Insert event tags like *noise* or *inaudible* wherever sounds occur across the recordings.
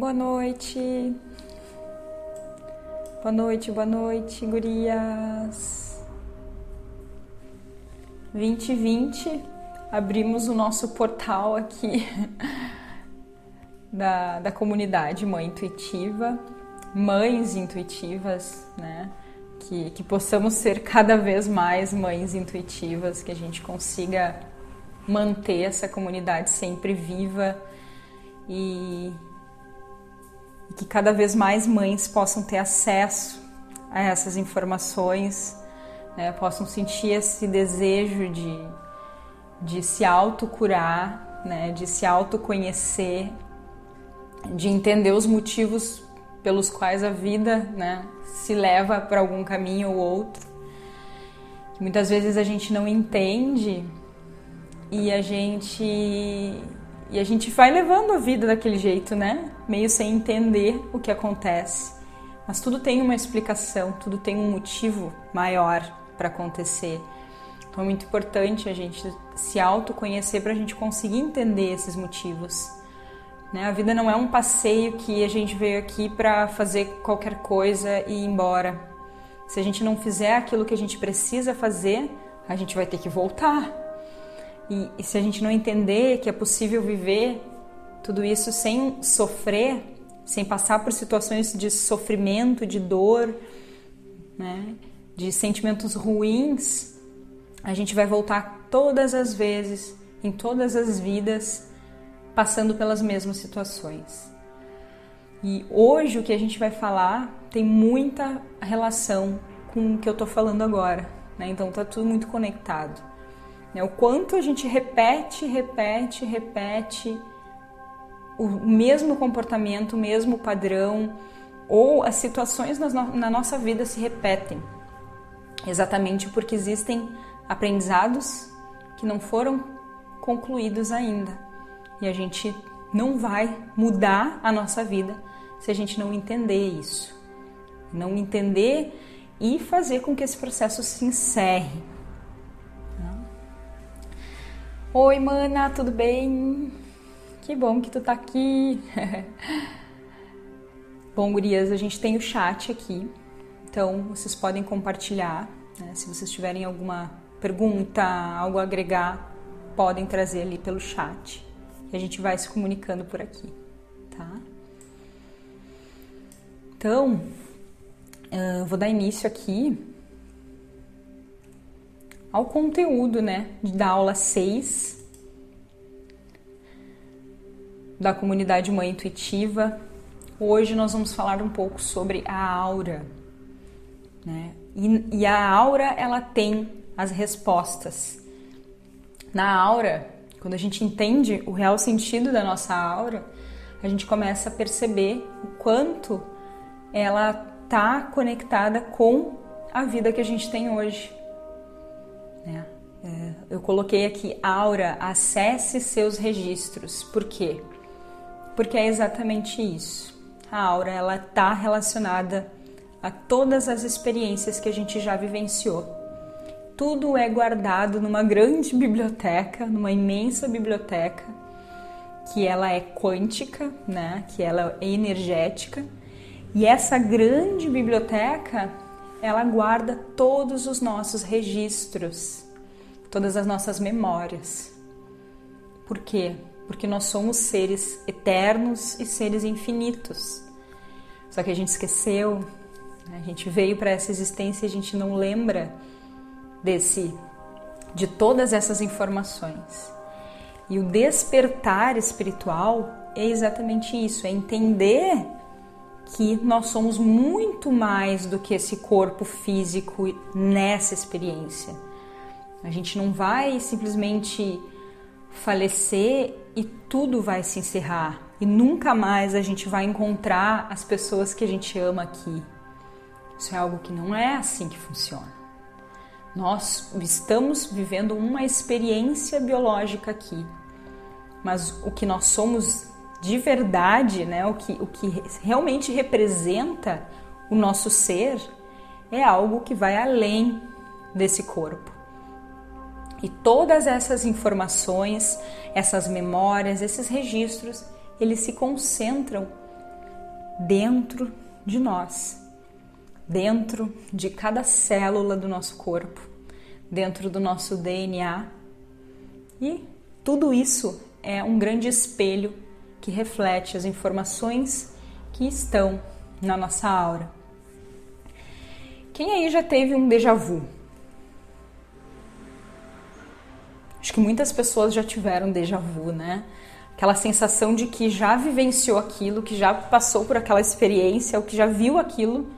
Boa noite. Boa noite, boa noite, gurias. 2020, abrimos o nosso portal aqui *laughs* da, da comunidade Mãe Intuitiva, mães intuitivas, né? Que, que possamos ser cada vez mais mães intuitivas, que a gente consiga manter essa comunidade sempre viva e, e que cada vez mais mães possam ter acesso a essas informações, né, possam sentir esse desejo de, de se autocurar, né, de se autoconhecer, de entender os motivos pelos quais a vida né, se leva para algum caminho ou outro. Muitas vezes a gente não entende e a gente e a gente vai levando a vida daquele jeito, né? Meio sem entender o que acontece. Mas tudo tem uma explicação, tudo tem um motivo maior para acontecer. Então é muito importante a gente se autoconhecer para a gente conseguir entender esses motivos. Né? A vida não é um passeio que a gente veio aqui para fazer qualquer coisa e ir embora. Se a gente não fizer aquilo que a gente precisa fazer, a gente vai ter que voltar. E, e se a gente não entender que é possível viver tudo isso sem sofrer, sem passar por situações de sofrimento, de dor, né, de sentimentos ruins, a gente vai voltar todas as vezes, em todas as vidas, passando pelas mesmas situações. E hoje o que a gente vai falar tem muita relação com o que eu tô falando agora, né? Então tá tudo muito conectado. Né? O quanto a gente repete, repete, repete o mesmo comportamento, o mesmo padrão, ou as situações na nossa vida se repetem, exatamente porque existem aprendizados que não foram concluídos ainda. E a gente não vai mudar a nossa vida se a gente não entender isso. Não entender e fazer com que esse processo se encerre. Oi, mana, tudo bem? Que bom que tu tá aqui. *laughs* bom, gurias, a gente tem o chat aqui, então vocês podem compartilhar. Né? Se vocês tiverem alguma pergunta, algo a agregar, podem trazer ali pelo chat e a gente vai se comunicando por aqui, tá? Então, vou dar início aqui ao conteúdo né, da aula 6 da comunidade Mãe Intuitiva. Hoje nós vamos falar um pouco sobre a aura. Né? E, e a aura ela tem as respostas. Na aura, quando a gente entende o real sentido da nossa aura, a gente começa a perceber o quanto ela está conectada com a vida que a gente tem hoje. Eu coloquei aqui aura, acesse seus registros. Por quê? Porque é exatamente isso. A aura ela está relacionada a todas as experiências que a gente já vivenciou. Tudo é guardado numa grande biblioteca, numa imensa biblioteca, que ela é quântica, né? Que ela é energética. E essa grande biblioteca ela guarda todos os nossos registros, todas as nossas memórias. Por quê? Porque nós somos seres eternos e seres infinitos. Só que a gente esqueceu, né? a gente veio para essa existência e a gente não lembra desse de todas essas informações. E o despertar espiritual é exatamente isso, é entender que nós somos muito mais do que esse corpo físico nessa experiência. A gente não vai simplesmente falecer e tudo vai se encerrar e nunca mais a gente vai encontrar as pessoas que a gente ama aqui. Isso é algo que não é assim que funciona. Nós estamos vivendo uma experiência biológica aqui, mas o que nós somos de verdade, né, o, que, o que realmente representa o nosso ser, é algo que vai além desse corpo. E todas essas informações, essas memórias, esses registros, eles se concentram dentro de nós, dentro de cada célula do nosso corpo, dentro do nosso DNA. E tudo isso é um grande espelho que reflete as informações que estão na nossa aura. Quem aí já teve um déjà vu? Acho que muitas pessoas já tiveram déjà vu, né? Aquela sensação de que já vivenciou aquilo, que já passou por aquela experiência, ou que já viu aquilo.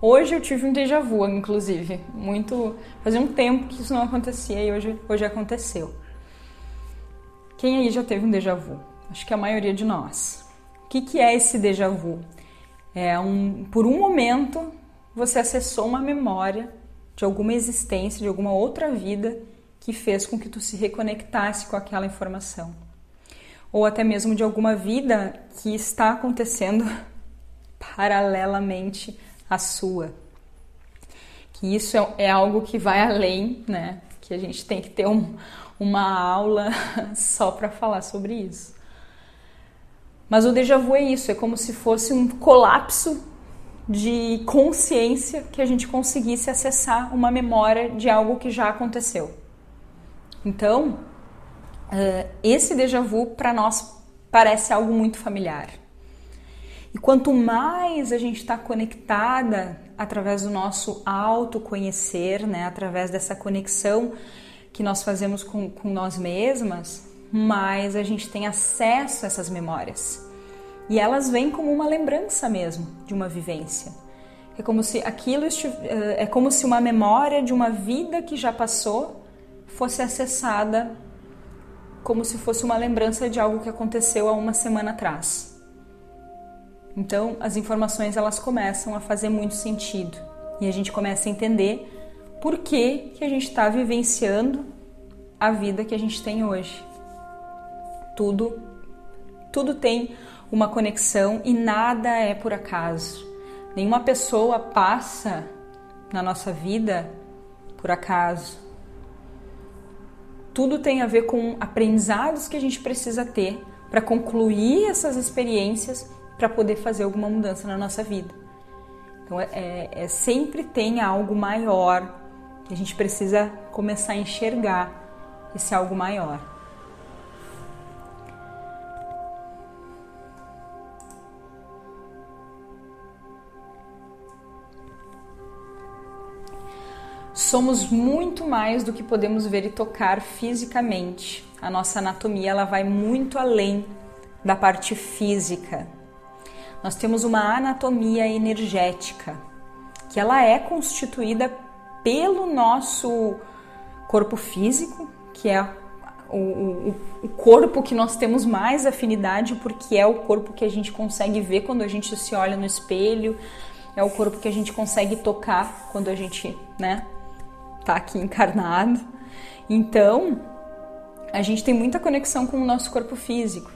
Hoje eu tive um déjà vu, inclusive. Muito. Fazia um tempo que isso não acontecia e hoje, hoje aconteceu. Quem aí já teve um déjà vu? Acho que a maioria de nós. O que, que é esse déjà vu? É um, por um momento você acessou uma memória de alguma existência, de alguma outra vida que fez com que tu se reconectasse com aquela informação. Ou até mesmo de alguma vida que está acontecendo *laughs* paralelamente à sua. Que isso é, é algo que vai além, né? Que a gente tem que ter um, uma aula *laughs* só para falar sobre isso. Mas o déjà vu é isso, é como se fosse um colapso de consciência que a gente conseguisse acessar uma memória de algo que já aconteceu. Então, uh, esse déjà vu para nós parece algo muito familiar. E quanto mais a gente está conectada através do nosso autoconhecer, né, através dessa conexão que nós fazemos com, com nós mesmas, mais a gente tem acesso a essas memórias. E elas vêm como uma lembrança mesmo de uma vivência. É como se aquilo eh, é como se uma memória de uma vida que já passou fosse acessada como se fosse uma lembrança de algo que aconteceu há uma semana atrás. Então, as informações elas começam a fazer muito sentido e a gente começa a entender por que, que a gente está vivenciando a vida que a gente tem hoje. Tudo, tudo tem uma conexão e nada é por acaso. Nenhuma pessoa passa na nossa vida por acaso. Tudo tem a ver com aprendizados que a gente precisa ter para concluir essas experiências para poder fazer alguma mudança na nossa vida. Então, é, é, é, sempre tem algo maior que a gente precisa começar a enxergar esse algo maior. Somos muito mais do que podemos ver e tocar fisicamente. A nossa anatomia ela vai muito além da parte física. Nós temos uma anatomia energética, que ela é constituída pelo nosso corpo físico, que é o, o, o, corpo que nós temos mais afinidade, porque é o corpo que a gente consegue ver quando a gente se olha no espelho, é o corpo que a gente consegue tocar quando a gente, né, está aqui encarnado. Então, a gente tem muita conexão com o nosso corpo físico.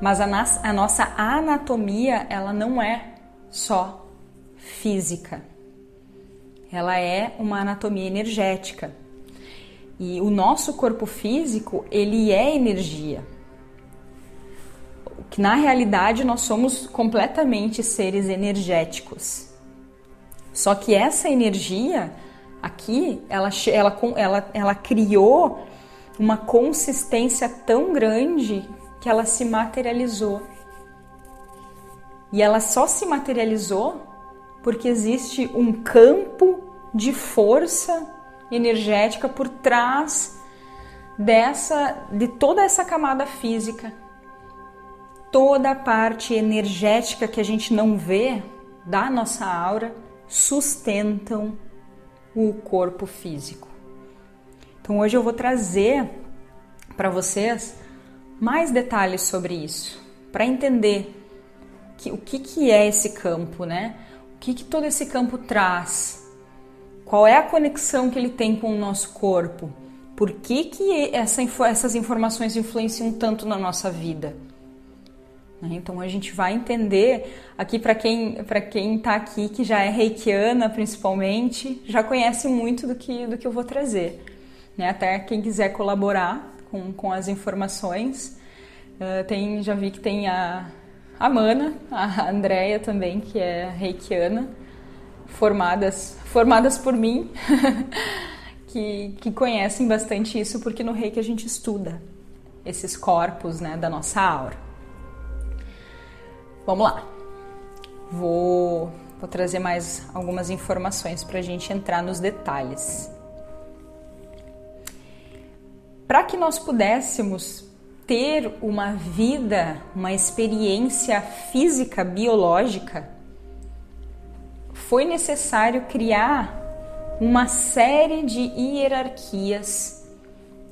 Mas a, a nossa anatomia, ela não é só física. Ela é uma anatomia energética. E o nosso corpo físico, ele é energia. Que na realidade nós somos completamente seres energéticos. Só que essa energia, Aqui, ela, ela, ela, ela criou uma consistência tão grande que ela se materializou. E ela só se materializou porque existe um campo de força energética por trás dessa de toda essa camada física. Toda a parte energética que a gente não vê da nossa aura sustentam o corpo físico. Então hoje eu vou trazer para vocês mais detalhes sobre isso, para entender que, o que, que é esse campo, né? O que, que todo esse campo traz? Qual é a conexão que ele tem com o nosso corpo? Por que, que essa, essas informações influenciam tanto na nossa vida? Né? Então a gente vai entender aqui para quem para quem está aqui que já é reikiana principalmente já conhece muito do que do que eu vou trazer, né? Até quem quiser colaborar com, com as informações uh, tem já vi que tem a a Mana, a Andrea também, que é reikiana, formadas, formadas por mim, *laughs* que, que conhecem bastante isso, porque no reiki a gente estuda esses corpos né, da nossa aura. Vamos lá. Vou, vou trazer mais algumas informações para a gente entrar nos detalhes. Para que nós pudéssemos ter uma vida, uma experiência física, biológica, foi necessário criar uma série de hierarquias,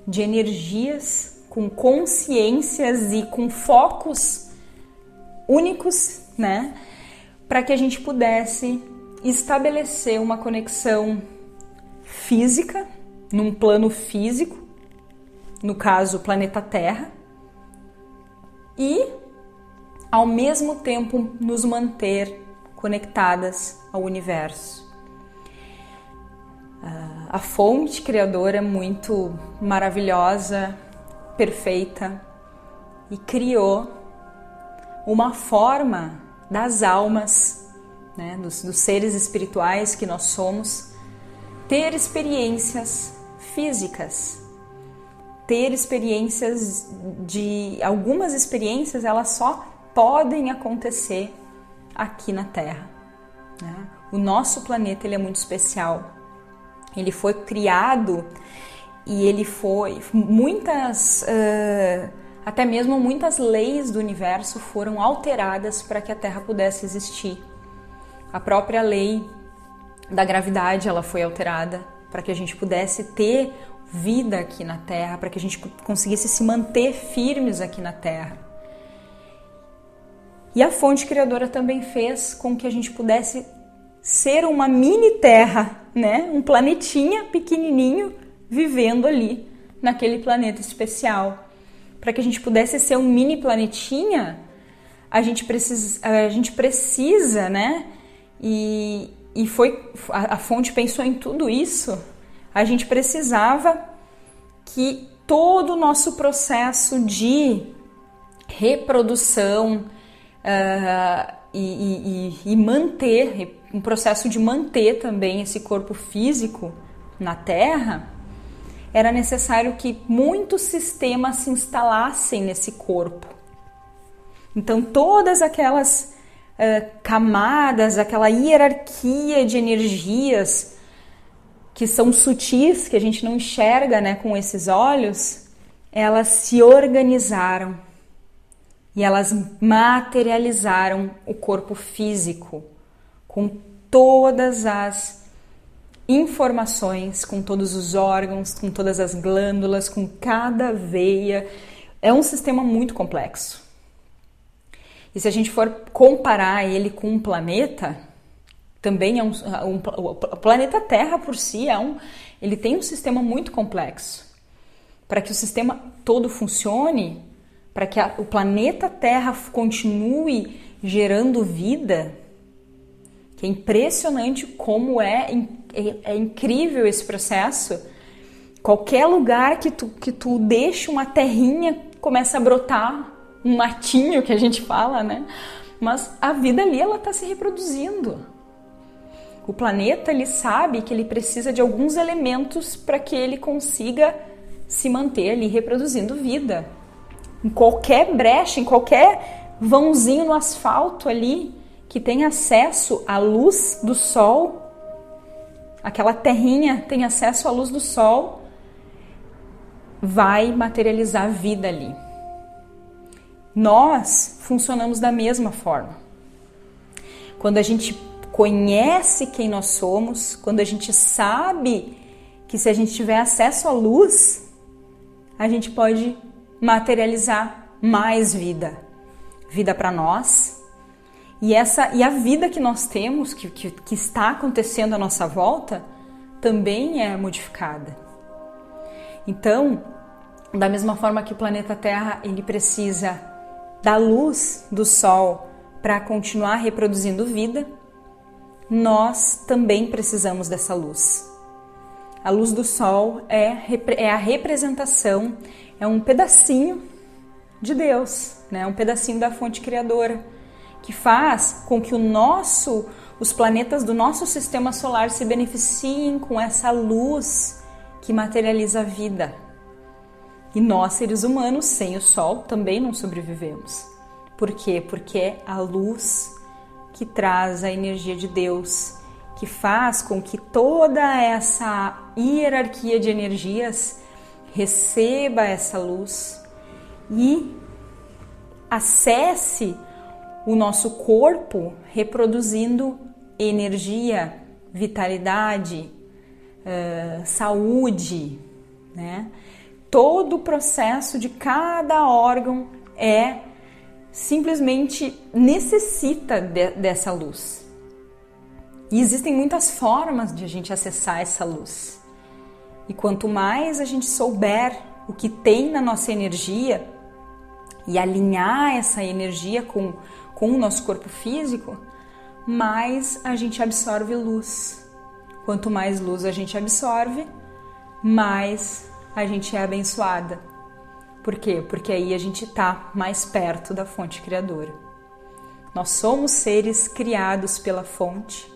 de energias com consciências e com focos únicos, né? Para que a gente pudesse estabelecer uma conexão física, num plano físico, no caso, planeta Terra, e ao mesmo tempo nos manter conectadas ao universo. Ah, a fonte criadora é muito maravilhosa, perfeita e criou uma forma das almas, né, dos, dos seres espirituais que nós somos, ter experiências físicas ter experiências de algumas experiências elas só podem acontecer aqui na Terra. Né? O nosso planeta ele é muito especial. Ele foi criado e ele foi muitas uh, até mesmo muitas leis do universo foram alteradas para que a Terra pudesse existir. A própria lei da gravidade ela foi alterada para que a gente pudesse ter vida aqui na Terra, para que a gente conseguisse se manter firmes aqui na Terra. E a fonte criadora também fez com que a gente pudesse ser uma mini Terra, né? Um planetinha pequenininho vivendo ali naquele planeta especial. Para que a gente pudesse ser um mini planetinha, a gente precisa, a gente precisa, né? E, e foi a, a fonte pensou em tudo isso a gente precisava que todo o nosso processo de reprodução uh, e, e, e manter, um processo de manter também esse corpo físico na Terra, era necessário que muitos sistemas se instalassem nesse corpo. Então, todas aquelas uh, camadas, aquela hierarquia de energias que são sutis, que a gente não enxerga né, com esses olhos, elas se organizaram e elas materializaram o corpo físico com todas as informações, com todos os órgãos, com todas as glândulas, com cada veia. É um sistema muito complexo. E se a gente for comparar ele com um planeta, também é um, um, o planeta Terra por si é um, ele tem um sistema muito complexo. Para que o sistema todo funcione, para que a, o planeta Terra continue gerando vida, que é impressionante como é, é, é incrível esse processo. Qualquer lugar que tu, que tu deixa uma terrinha começa a brotar um matinho que a gente fala, né? Mas a vida ali ela está se reproduzindo. O planeta ele sabe que ele precisa de alguns elementos para que ele consiga se manter ali reproduzindo vida. Em qualquer brecha, em qualquer vãozinho no asfalto ali que tem acesso à luz do sol, aquela terrinha tem acesso à luz do sol, vai materializar vida ali. Nós funcionamos da mesma forma. Quando a gente conhece quem nós somos, quando a gente sabe que se a gente tiver acesso à luz, a gente pode materializar mais vida, vida para nós. E essa e a vida que nós temos, que, que, que está acontecendo à nossa volta, também é modificada. Então, da mesma forma que o planeta Terra ele precisa da luz do Sol para continuar reproduzindo vida, nós também precisamos dessa luz. A luz do sol é, é a representação, é um pedacinho de Deus, né? Um pedacinho da fonte criadora que faz com que o nosso, os planetas do nosso sistema solar se beneficiem com essa luz que materializa a vida. E nós, seres humanos, sem o Sol, também não sobrevivemos. Por quê? Porque é a luz que traz a energia de Deus, que faz com que toda essa hierarquia de energias receba essa luz e acesse o nosso corpo reproduzindo energia, vitalidade, uh, saúde, né? Todo o processo de cada órgão é simplesmente necessita de, dessa luz. E existem muitas formas de a gente acessar essa luz. E quanto mais a gente souber o que tem na nossa energia e alinhar essa energia com com o nosso corpo físico, mais a gente absorve luz. Quanto mais luz a gente absorve, mais a gente é abençoada. Por quê? Porque aí a gente está mais perto da fonte criadora. Nós somos seres criados pela fonte.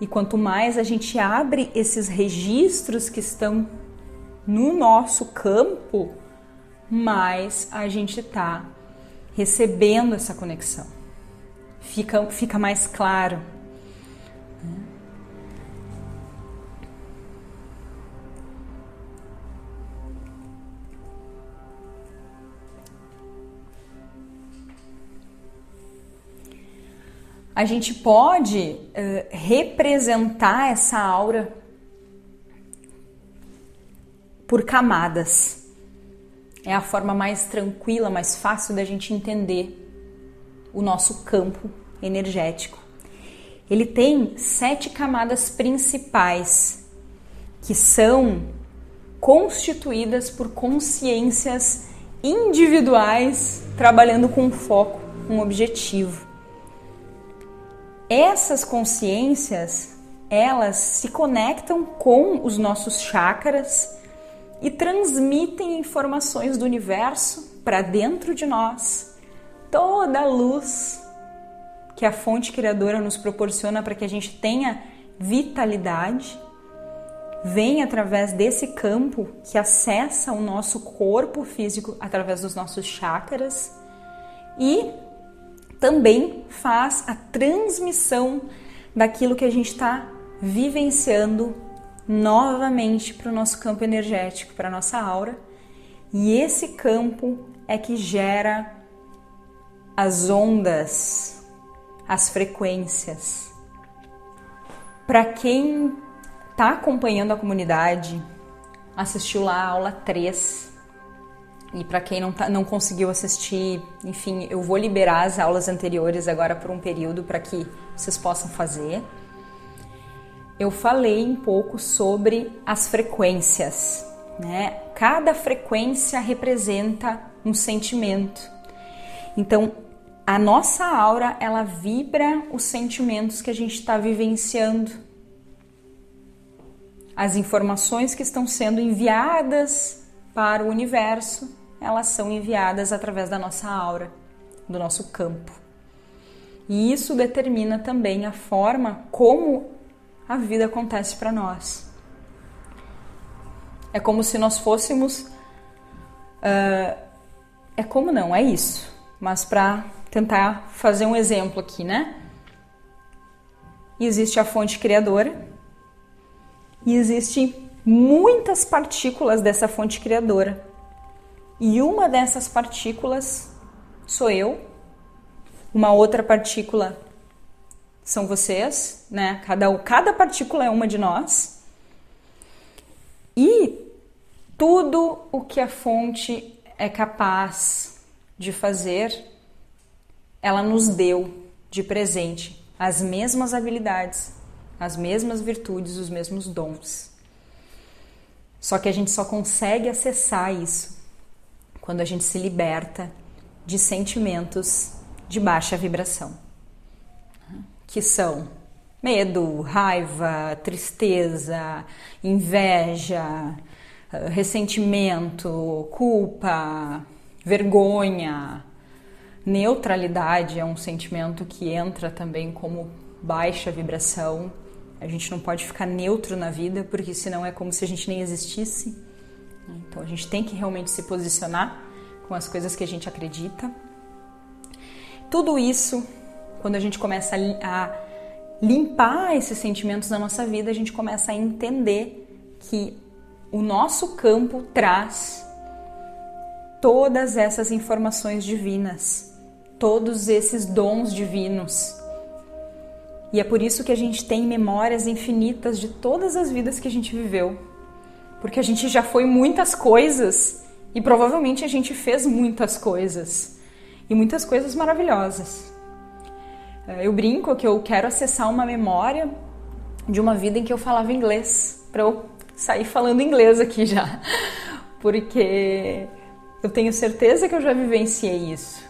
E quanto mais a gente abre esses registros que estão no nosso campo, mais a gente está recebendo essa conexão. Fica, fica mais claro. A gente pode uh, representar essa aura por camadas. É a forma mais tranquila, mais fácil da gente entender o nosso campo energético. Ele tem sete camadas principais que são constituídas por consciências individuais trabalhando com foco, um objetivo. Essas consciências, elas se conectam com os nossos chakras e transmitem informações do universo para dentro de nós. Toda a luz que a fonte criadora nos proporciona para que a gente tenha vitalidade vem através desse campo que acessa o nosso corpo físico através dos nossos chakras e também faz a transmissão daquilo que a gente está vivenciando novamente para o nosso campo energético, para a nossa aura. E esse campo é que gera as ondas, as frequências. Para quem está acompanhando a comunidade, assistiu lá a aula 3. E para quem não, tá, não conseguiu assistir, enfim, eu vou liberar as aulas anteriores agora por um período para que vocês possam fazer eu falei um pouco sobre as frequências. Né? Cada frequência representa um sentimento. Então, a nossa aura ela vibra os sentimentos que a gente está vivenciando. As informações que estão sendo enviadas para o universo, elas são enviadas através da nossa aura, do nosso campo. E isso determina também a forma como a vida acontece para nós. É como se nós fôssemos. Uh, é como não, é isso. Mas para tentar fazer um exemplo aqui, né? Existe a fonte criadora e existem muitas partículas dessa fonte criadora. E uma dessas partículas sou eu, uma outra partícula são vocês, né? Cada, cada partícula é uma de nós. E tudo o que a fonte é capaz de fazer, ela nos deu de presente as mesmas habilidades, as mesmas virtudes, os mesmos dons. Só que a gente só consegue acessar isso quando a gente se liberta de sentimentos de baixa vibração que são medo, raiva, tristeza, inveja, ressentimento, culpa, vergonha, neutralidade é um sentimento que entra também como baixa vibração. A gente não pode ficar neutro na vida, porque senão é como se a gente nem existisse. Então a gente tem que realmente se posicionar com as coisas que a gente acredita. Tudo isso, quando a gente começa a limpar esses sentimentos da nossa vida, a gente começa a entender que o nosso campo traz todas essas informações divinas, todos esses dons divinos. E é por isso que a gente tem memórias infinitas de todas as vidas que a gente viveu. Porque a gente já foi muitas coisas e provavelmente a gente fez muitas coisas. E muitas coisas maravilhosas. É, eu brinco que eu quero acessar uma memória de uma vida em que eu falava inglês, para eu sair falando inglês aqui já. *laughs* Porque eu tenho certeza que eu já vivenciei isso.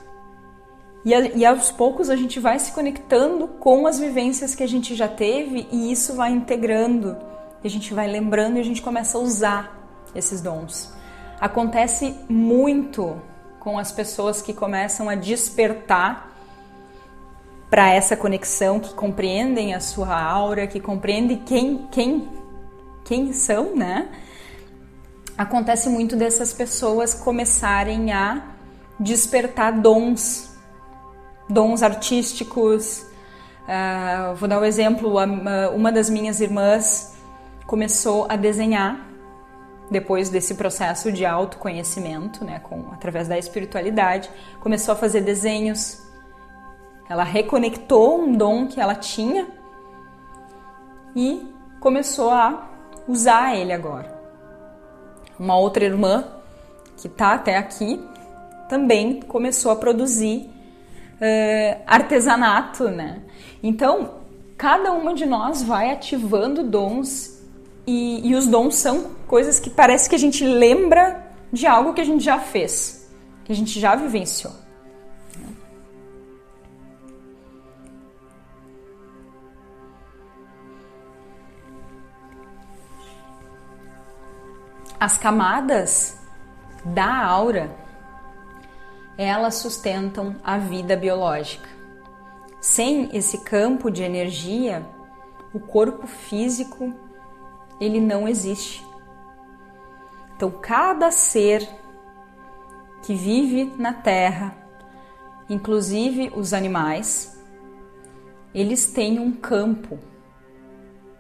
E, e aos poucos a gente vai se conectando com as vivências que a gente já teve e isso vai integrando. A gente vai lembrando e a gente começa a usar esses dons. Acontece muito com as pessoas que começam a despertar para essa conexão, que compreendem a sua aura, que compreendem quem, quem, quem são, né? acontece muito dessas pessoas começarem a despertar dons, dons artísticos. Uh, vou dar um exemplo: uma das minhas irmãs começou a desenhar depois desse processo de autoconhecimento, né, com, através da espiritualidade, começou a fazer desenhos. Ela reconectou um dom que ela tinha e começou a usar ele agora uma outra irmã que está até aqui também começou a produzir uh, artesanato, né? Então, cada uma de nós vai ativando dons e, e os dons são coisas que parece que a gente lembra de algo que a gente já fez, que a gente já vivenciou. As camadas da aura, elas sustentam a vida biológica. Sem esse campo de energia, o corpo físico ele não existe. Então, cada ser que vive na Terra, inclusive os animais, eles têm um campo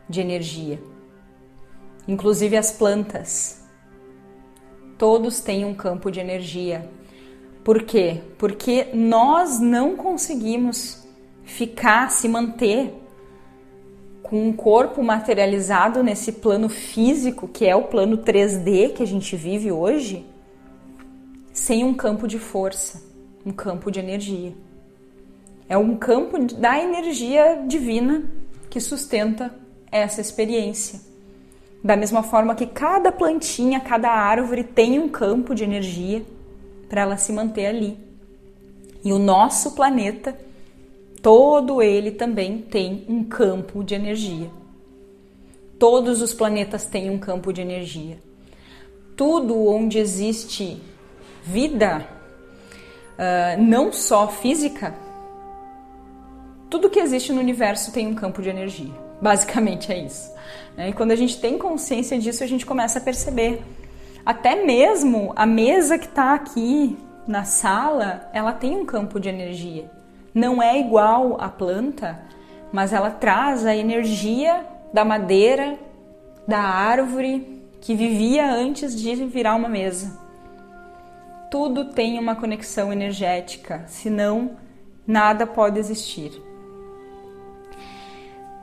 de energia, inclusive as plantas todos têm um campo de energia. Por quê? Porque nós não conseguimos ficar, se manter com um corpo materializado nesse plano físico, que é o plano 3D que a gente vive hoje, sem um campo de força, um campo de energia. É um campo da energia divina que sustenta essa experiência. Da mesma forma que cada plantinha, cada árvore tem um campo de energia para ela se manter ali. E o nosso planeta, todo ele também tem um campo de energia. Todos os planetas têm um campo de energia. Tudo onde existe vida, uh, não só física, tudo que existe no universo tem um campo de energia. Basicamente é isso. Né? E quando a gente tem consciência disso, a gente começa a perceber. Até mesmo a mesa que está aqui na sala, ela tem um campo de energia. Não é igual à planta, mas ela traz a energia da madeira, da árvore que vivia antes de virar uma mesa. Tudo tem uma conexão energética, senão nada pode existir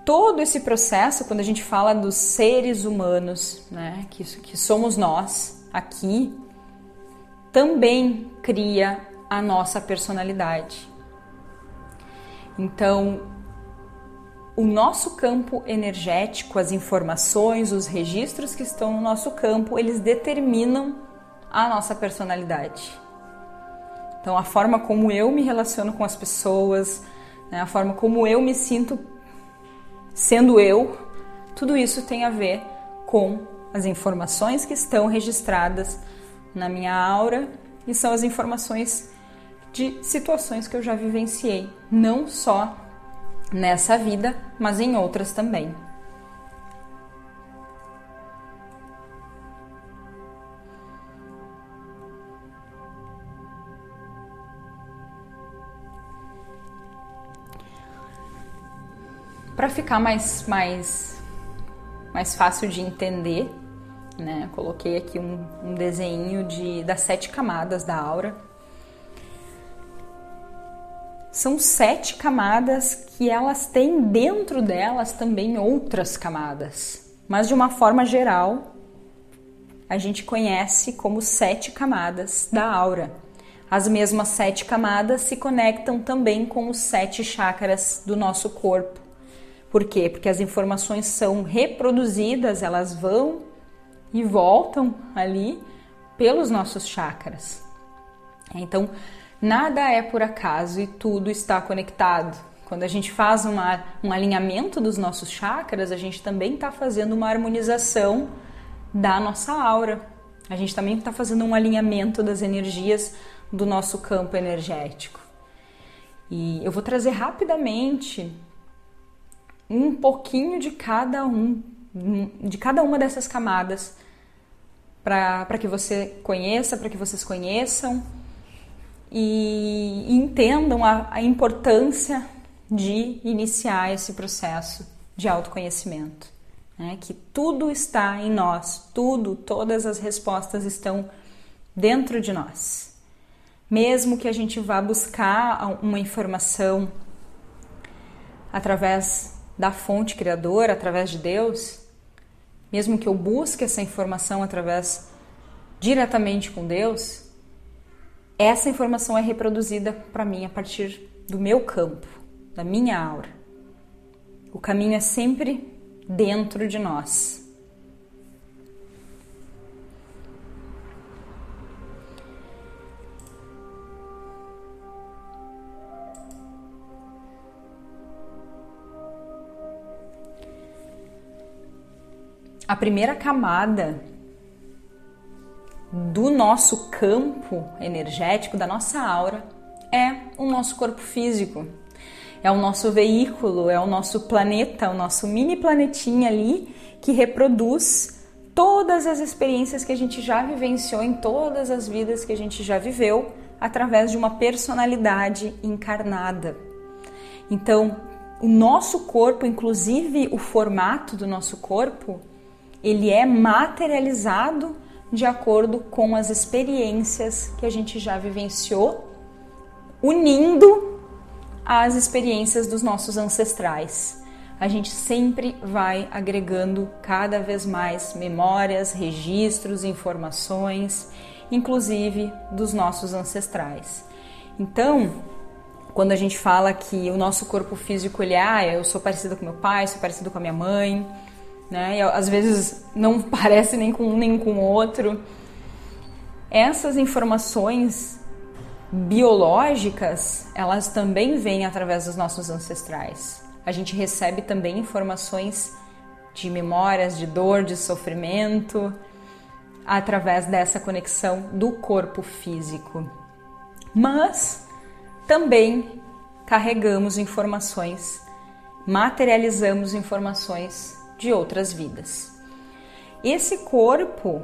todo esse processo, quando a gente fala dos seres humanos, né, que, que somos nós aqui, também cria a nossa personalidade. Então, o nosso campo energético, as informações, os registros que estão no nosso campo, eles determinam a nossa personalidade. Então, a forma como eu me relaciono com as pessoas, né, a forma como eu me sinto sendo eu, tudo isso tem a ver com as informações que estão registradas na minha aura e são as informações de situações que eu já vivenciei, não só nessa vida, mas em outras também. Para ficar mais, mais, mais fácil de entender, né? Coloquei aqui um, um desenho de, das sete camadas da aura. São sete camadas que elas têm dentro delas também outras camadas, mas de uma forma geral a gente conhece como sete camadas da aura. As mesmas sete camadas se conectam também com os sete chakras do nosso corpo. Por quê? Porque as informações são reproduzidas, elas vão e voltam ali pelos nossos chakras. Então, nada é por acaso e tudo está conectado. Quando a gente faz uma, um alinhamento dos nossos chakras, a gente também está fazendo uma harmonização da nossa aura. A gente também está fazendo um alinhamento das energias do nosso campo energético. E eu vou trazer rapidamente um pouquinho de cada um, de cada uma dessas camadas, para que você conheça, para que vocês conheçam e, entendam a, a importância de iniciar esse processo de autoconhecimento. Né? Que tudo está em nós, tudo, todas as respostas estão dentro de nós. Mesmo que a gente vá buscar uma informação através da fonte criadora, através de Deus, mesmo que eu busque essa informação através diretamente com Deus, essa informação é reproduzida para mim a partir do meu campo, da minha aura. O caminho é sempre dentro de nós. A primeira camada do nosso campo energético, da nossa aura, é o nosso corpo físico. É o nosso veículo, é o nosso planeta, o nosso mini planetinha ali que reproduz todas as experiências que a gente já vivenciou em todas as vidas que a gente já viveu através de uma personalidade encarnada. Então, o nosso corpo, inclusive o formato do nosso corpo, ele é materializado de acordo com as experiências que a gente já vivenciou, unindo as experiências dos nossos ancestrais. A gente sempre vai agregando cada vez mais memórias, registros, informações, inclusive dos nossos ancestrais. Então, quando a gente fala que o nosso corpo físico ele é, ah, eu sou parecido com meu pai, sou parecido com a minha mãe, né? E às vezes não *laughs* parece nem com um nem com o outro. Essas informações biológicas, elas também vêm através dos nossos ancestrais. A gente recebe também informações de memórias de dor, de sofrimento, através dessa conexão do corpo físico. Mas também carregamos informações, materializamos informações de outras vidas. Esse corpo,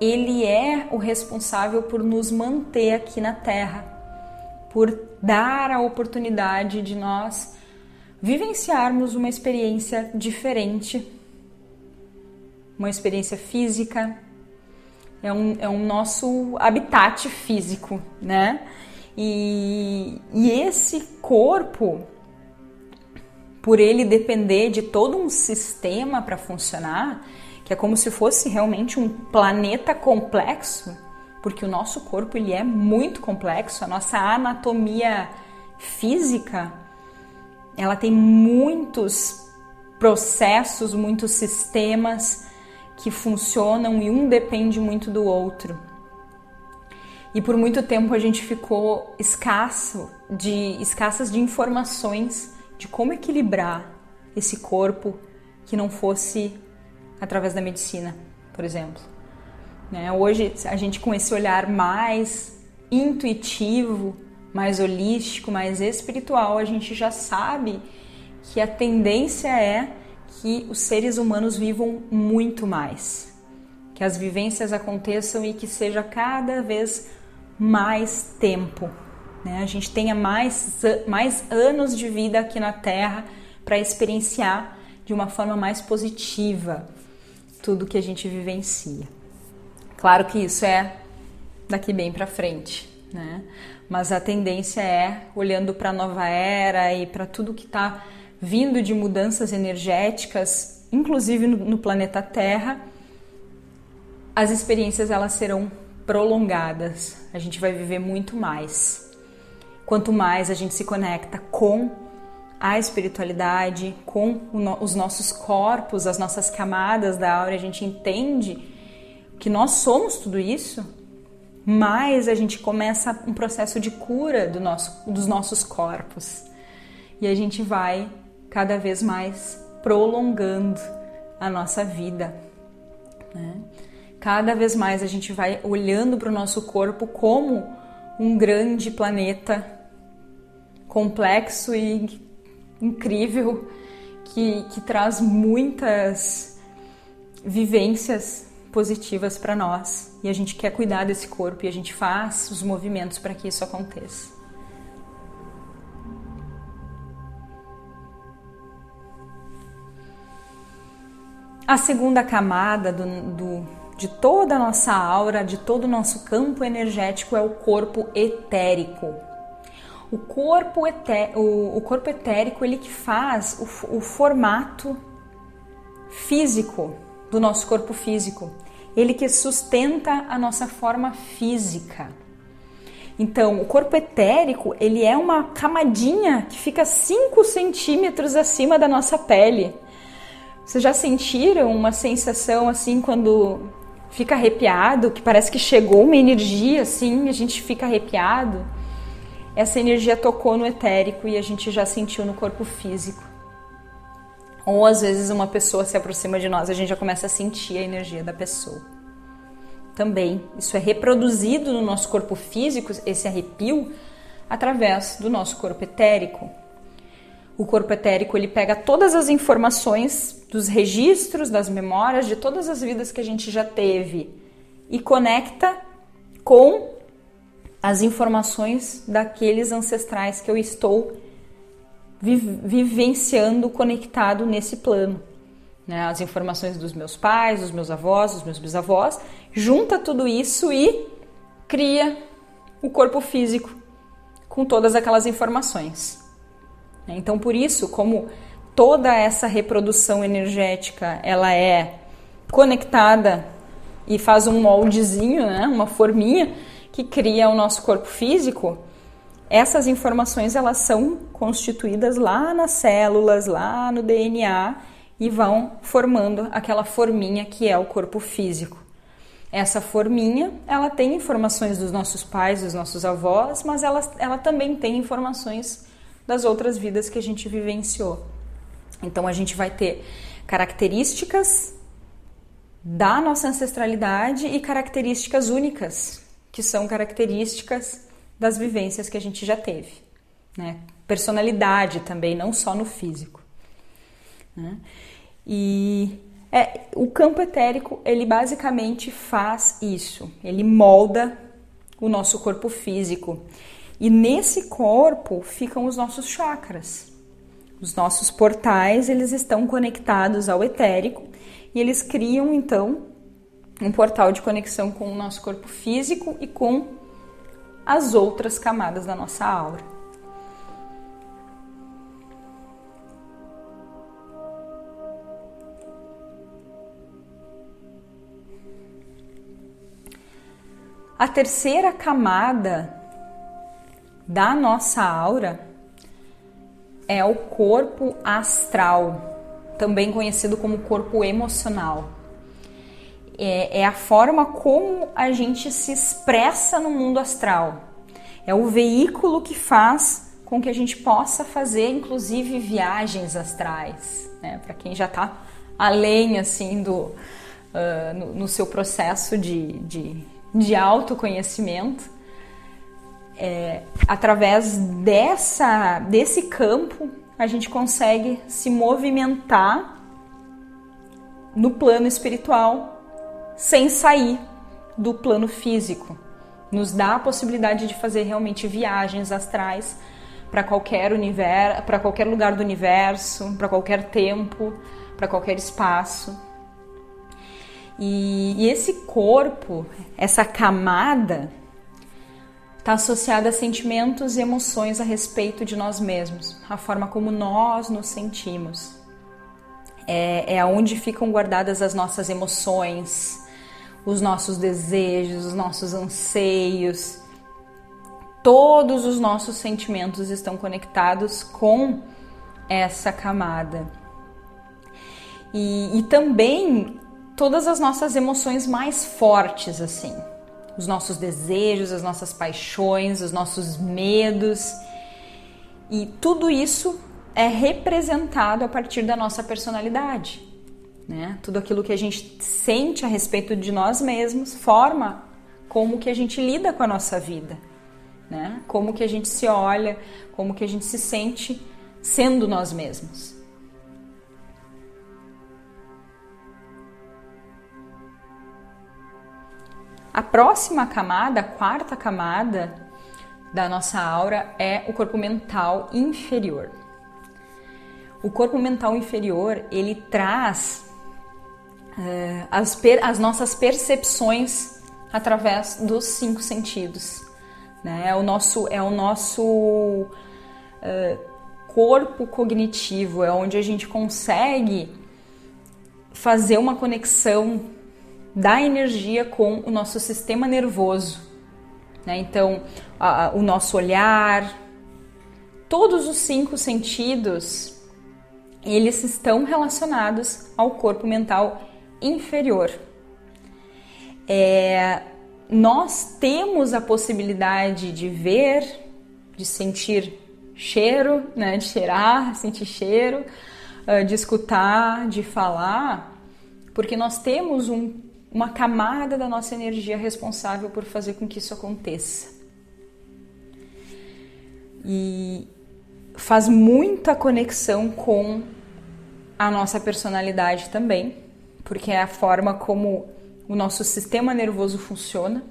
ele é o responsável por nos manter aqui na Terra, por dar a oportunidade de nós vivenciarmos uma experiência diferente, uma experiência física, é um, é um nosso habitat físico, né? E, e esse corpo, por ele depender de todo um sistema para funcionar, que é como se fosse realmente um planeta complexo, porque o nosso corpo ele é muito complexo, a nossa anatomia física, ela tem muitos processos, muitos sistemas que funcionam e um depende muito do outro. E por muito tempo a gente ficou escasso de escassas de informações de como equilibrar esse corpo que não fosse através da medicina, por exemplo. Né? Hoje, a gente com esse olhar mais intuitivo, mais holístico, mais espiritual, a gente já sabe que a tendência é que os seres humanos vivam muito mais, que as vivências aconteçam e que seja cada vez mais tempo, né? A gente tenha mais, mais anos de vida aqui na Terra para experienciar de uma forma mais positiva tudo que a gente vivencia. Claro que isso é daqui bem para frente, né? Mas a tendência é, olhando para a nova era e para tudo que está vindo de mudanças energéticas, inclusive no, planeta Terra, as experiências elas serão prolongadas. A gente vai viver muito mais. Quanto mais a gente se conecta com a espiritualidade, com os nossos corpos, as nossas camadas da aura, a gente entende que nós somos tudo isso, mais a gente começa um processo de cura do nosso, dos nossos corpos. E a gente vai cada vez mais prolongando a nossa vida. Né? Cada vez mais a gente vai olhando para o nosso corpo como um grande planeta complexo e incrível que, que traz muitas vivências positivas para nós e a gente quer cuidar desse corpo e a gente faz os movimentos para que isso aconteça. A segunda camada do, do, de toda a nossa aura, de todo o nosso campo energético é o corpo etérico. O corpo, eté o, o corpo etérico ele que faz o, o formato físico do nosso corpo físico, ele que sustenta a nossa forma física. Então, o corpo etérico ele é uma camadinha que fica 5 centímetros acima da nossa pele. Vocês já sentiram uma sensação assim quando fica arrepiado, que parece que chegou uma energia assim, a gente fica arrepiado? Essa energia tocou no etérico e a gente já sentiu no corpo físico. Ou às vezes uma pessoa se aproxima de nós, a gente já começa a sentir a energia da pessoa. Também, isso é reproduzido no nosso corpo físico, esse arrepio, através do nosso corpo etérico. O corpo etérico ele pega todas as informações dos registros, das memórias de todas as vidas que a gente já teve e conecta com as informações daqueles ancestrais que eu estou vivenciando conectado nesse plano. Né? As informações dos meus pais, dos meus avós, dos meus bisavós, junta tudo isso e cria o corpo físico com todas aquelas informações. Né? Então, por isso, como toda essa reprodução energética ela é conectada e faz um moldezinho, né? uma forminha, que cria o nosso corpo físico, essas informações elas são constituídas lá nas células, lá no DNA e vão formando aquela forminha que é o corpo físico. Essa forminha, ela tem informações dos nossos pais, dos nossos avós, mas ela, ela também tem informações das outras vidas que a gente vivenciou. Então a gente vai ter características da nossa ancestralidade e características únicas que são características das vivências que a gente já teve. Né? Personalidade também, não só no físico. Né? E é, o campo etérico, ele basicamente faz isso, ele molda o nosso corpo físico. E nesse corpo ficam os nossos chakras. Os nossos portais, eles estão conectados ao etérico e eles criam então um portal de conexão com o nosso corpo físico e com as outras camadas da nossa aura. A terceira camada da nossa aura é o corpo astral, também conhecido como corpo emocional é, é a forma como a gente se expressa no mundo astral. É o veículo que faz com que a gente possa fazer, inclusive, viagens astrais, né? Para quem já está além assim do uh, no, no, seu processo de, de, de autoconhecimento, é, através dessa, desse campo, a gente consegue se movimentar no plano espiritual sem sair do plano físico. Nos dá a possibilidade de fazer realmente viagens astrais para qualquer universo, para qualquer lugar do universo, para qualquer tempo, para qualquer espaço. E, e esse corpo, essa camada, está associada a sentimentos e emoções a respeito de nós mesmos, a forma como nós nos sentimos. É, é onde ficam guardadas as nossas emoções, os nossos desejos, os nossos anseios. Todos os nossos sentimentos estão conectados com essa camada. E, e também todas as nossas emoções mais fortes, assim. Os nossos desejos, as nossas paixões, os nossos medos. E tudo isso é representado a partir da nossa personalidade. Né? Tudo aquilo que a gente sente a respeito de nós mesmos forma como que a gente lida com a nossa vida, né? Como que a gente se olha, como que a gente se sente sendo nós mesmos. A próxima camada, a quarta camada da nossa aura é o corpo mental inferior. O corpo mental inferior ele traz uh, as, per, as nossas percepções através dos cinco sentidos. Né? É o nosso, é o nosso uh, corpo cognitivo, é onde a gente consegue fazer uma conexão da energia com o nosso sistema nervoso. Né? Então, a, o nosso olhar, todos os cinco sentidos, eles estão relacionados ao corpo mental inferior. É, nós temos a possibilidade de ver, de sentir cheiro, né, de cheirar, *laughs* sentir cheiro, ah, de escutar, de falar, porque nós temos um uma camada da nossa energia responsável por fazer com que isso aconteça. E faz muita conexão com a nossa personalidade também, porque é a forma como o nosso sistema nervoso funciona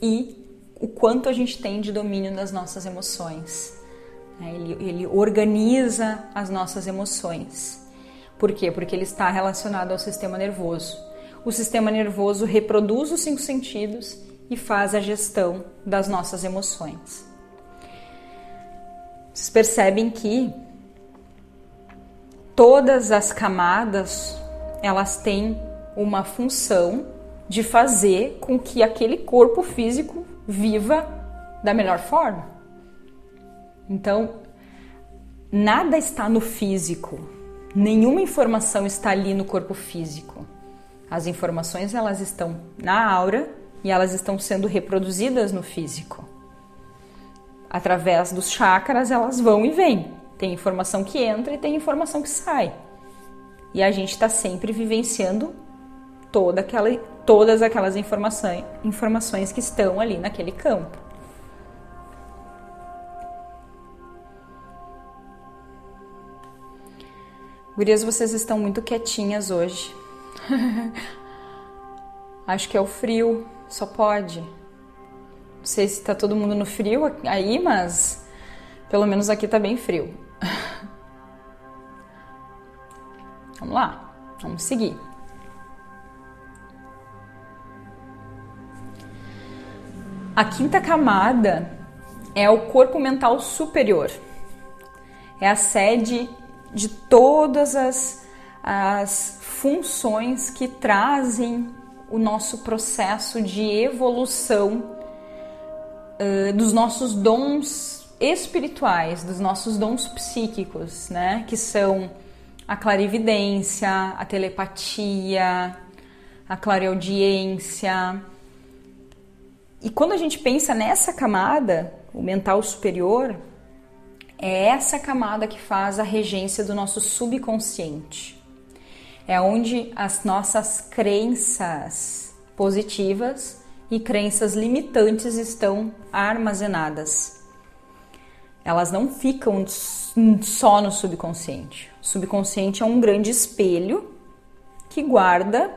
e o quanto a gente tem de domínio das nossas emoções. Ele, ele organiza as nossas emoções. Por quê? Porque ele está relacionado ao sistema nervoso o sistema nervoso reproduz os cinco sentidos e faz a gestão das nossas emoções. Vocês percebem que todas as camadas elas têm uma função de fazer com que aquele corpo físico viva da melhor forma. Então, nada está no físico, nenhuma informação está ali no corpo físico. As informações elas estão na aura e elas estão sendo reproduzidas no físico. Através dos chakras elas vão e vêm. Tem informação que entra e tem informação que sai. E a gente está sempre vivenciando toda aquela, todas aquelas informações, informações que estão ali naquele campo. Gurias, vocês estão muito quietinhas hoje. *laughs* Acho que é o frio, só pode. Não sei se tá todo mundo no frio aí, mas pelo menos aqui tá bem frio. *laughs* vamos lá, vamos seguir. A quinta camada é o corpo mental superior. É a sede de todas as, as funções que trazem o nosso processo de evolução uh, dos nossos dons espirituais, dos nossos dons psíquicos, né? Que são a clarividência, a telepatia, a clareaudiência. E quando a gente pensa nessa camada, o mental superior, é essa camada que faz a regência do nosso subconsciente é onde as nossas crenças positivas e crenças limitantes estão armazenadas. Elas não ficam só no subconsciente. O subconsciente é um grande espelho que guarda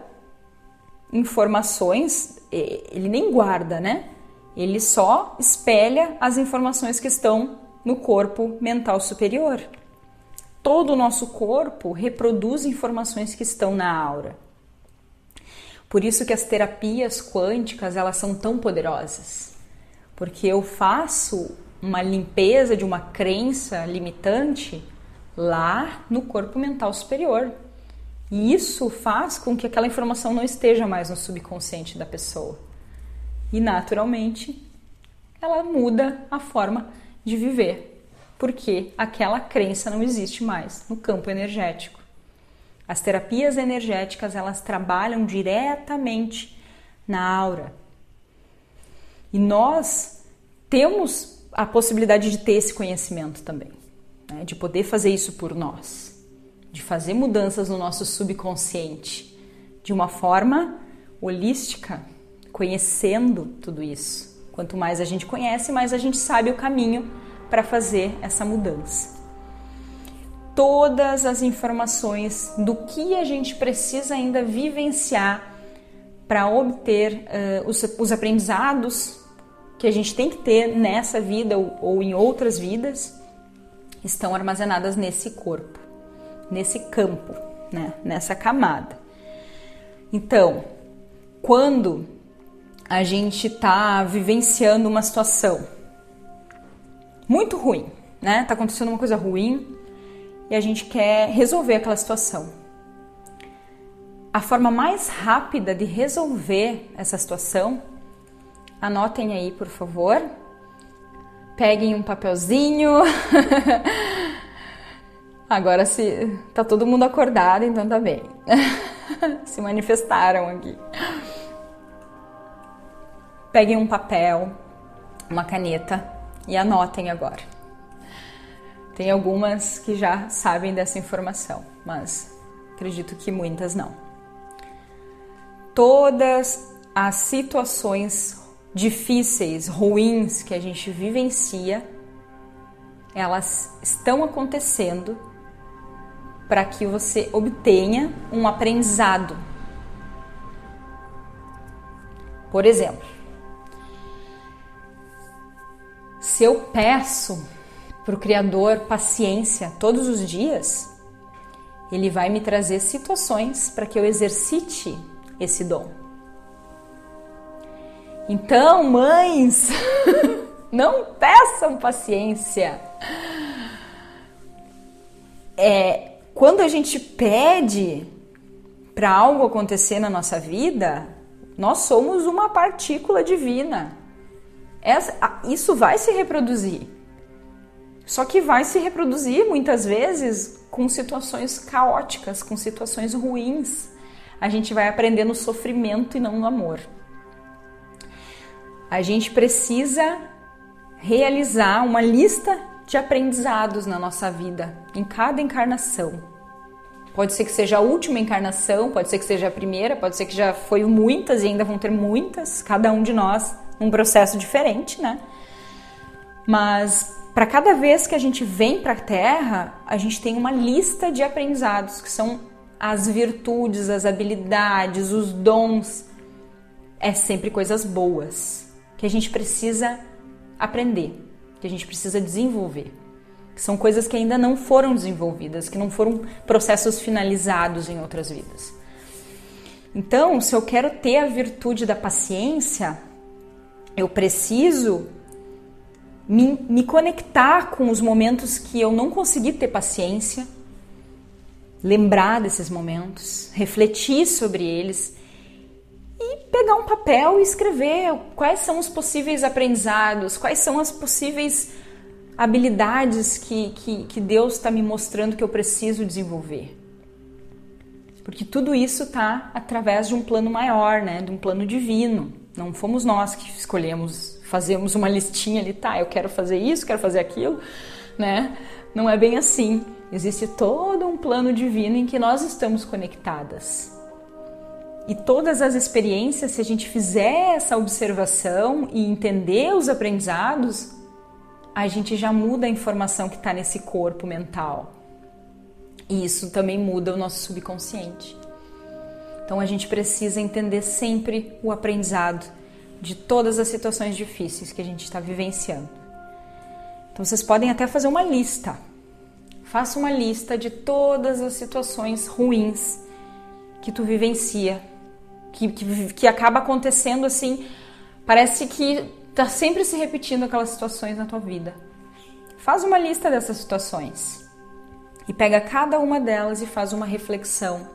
informações, ele nem guarda, né? Ele só espelha as informações que estão no corpo mental superior. Todo o nosso corpo reproduz informações que estão na aura. Por isso que as terapias quânticas, elas são tão poderosas. Porque eu faço uma limpeza de uma crença limitante lá no corpo mental superior. E isso faz com que aquela informação não esteja mais no subconsciente da pessoa. E naturalmente, ela muda a forma de viver, porque aquela crença não existe mais no campo energético. As terapias energéticas, elas trabalham diretamente na aura. E nós temos a possibilidade de ter esse conhecimento também, né? de poder fazer isso por nós, de fazer mudanças no nosso subconsciente de uma forma holística, conhecendo tudo isso. Quanto mais a gente conhece, mais a gente sabe o caminho para fazer essa mudança todas as informações do que a gente precisa ainda vivenciar para obter uh, os, os, aprendizados que a gente tem que ter nessa vida ou, em outras vidas estão armazenadas nesse corpo, nesse campo, né? nessa camada. Então, quando a gente está vivenciando uma situação muito ruim, né? Tá acontecendo uma coisa ruim, e a gente quer resolver aquela situação. A forma mais rápida de resolver essa situação, anotem aí, por favor. Peguem um papelzinho. *laughs* Agora se tá todo mundo acordado, então tá bem. *laughs* se manifestaram aqui. Peguem um papel, uma caneta e anotem agora. Tem algumas que já sabem dessa informação, mas acredito que muitas não. Todas as situações difíceis, ruins que a gente vivencia, elas estão acontecendo para que você obtenha um aprendizado. Por exemplo, se eu peço para o Criador paciência todos os dias, ele vai me trazer situações para que eu exercite esse dom. Então, mães, *laughs* não peçam paciência. É, quando a gente pede para algo acontecer na nossa vida, nós somos uma partícula divina. Essa, isso vai se reproduzir. Só que vai se reproduzir muitas vezes com situações caóticas, com situações ruins. A gente vai aprender no sofrimento e não no amor. A gente precisa realizar uma lista de aprendizados na nossa vida, em cada encarnação. Pode ser que seja a última encarnação, pode ser que seja a primeira, pode ser que já foi muitas e ainda vão ter muitas, cada um de nós num processo diferente, né? Mas para cada vez que a gente vem para a Terra, a gente tem uma lista de aprendizados, que são as virtudes, as habilidades, os dons. É sempre coisas boas que a gente precisa aprender, que a gente precisa desenvolver. São coisas que ainda não foram desenvolvidas, que não foram processos finalizados em outras vidas. Então, se eu quero ter a virtude da paciência, eu preciso me, me conectar com os momentos que eu não consegui ter paciência, lembrar desses momentos, refletir sobre eles pegar um papel e escrever quais são os possíveis aprendizados, quais são as possíveis habilidades que, que, que Deus está me mostrando que eu preciso desenvolver. Porque tudo isso está através de um plano maior, né? de um plano divino. Não fomos nós que escolhemos fazemos uma listinha ali, tá, eu quero fazer isso, quero fazer aquilo, né? Não é bem assim. Existe todo um plano divino em que nós estamos conectadas. E todas as experiências, se a gente fizer essa observação e entender os aprendizados, a gente já muda a informação que está nesse corpo mental. E isso também muda o nosso subconsciente. Então a gente precisa entender sempre o aprendizado de todas as situações difíceis que a gente está vivenciando. Então vocês podem até fazer uma lista. Faça uma lista de todas as situações ruins que tu vivencia que, que, que acaba acontecendo assim, parece que tá sempre se repetindo aquelas situações na tua vida. Faz uma lista dessas situações e pega cada uma delas e faz uma reflexão.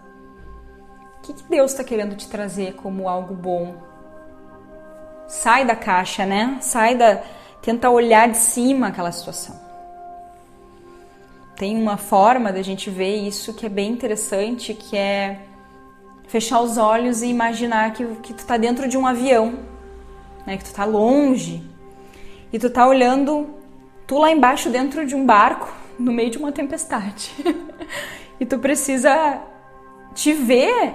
O que, que Deus está querendo te trazer como algo bom? Sai da caixa, né? Sai da. Tenta olhar de cima aquela situação. Tem uma forma da gente ver isso que é bem interessante, que é fechar os olhos e imaginar que, que tu tá dentro de um avião, né? Que tu tá longe e tu tá olhando tu lá embaixo dentro de um barco no meio de uma tempestade. *laughs* e tu precisa te ver,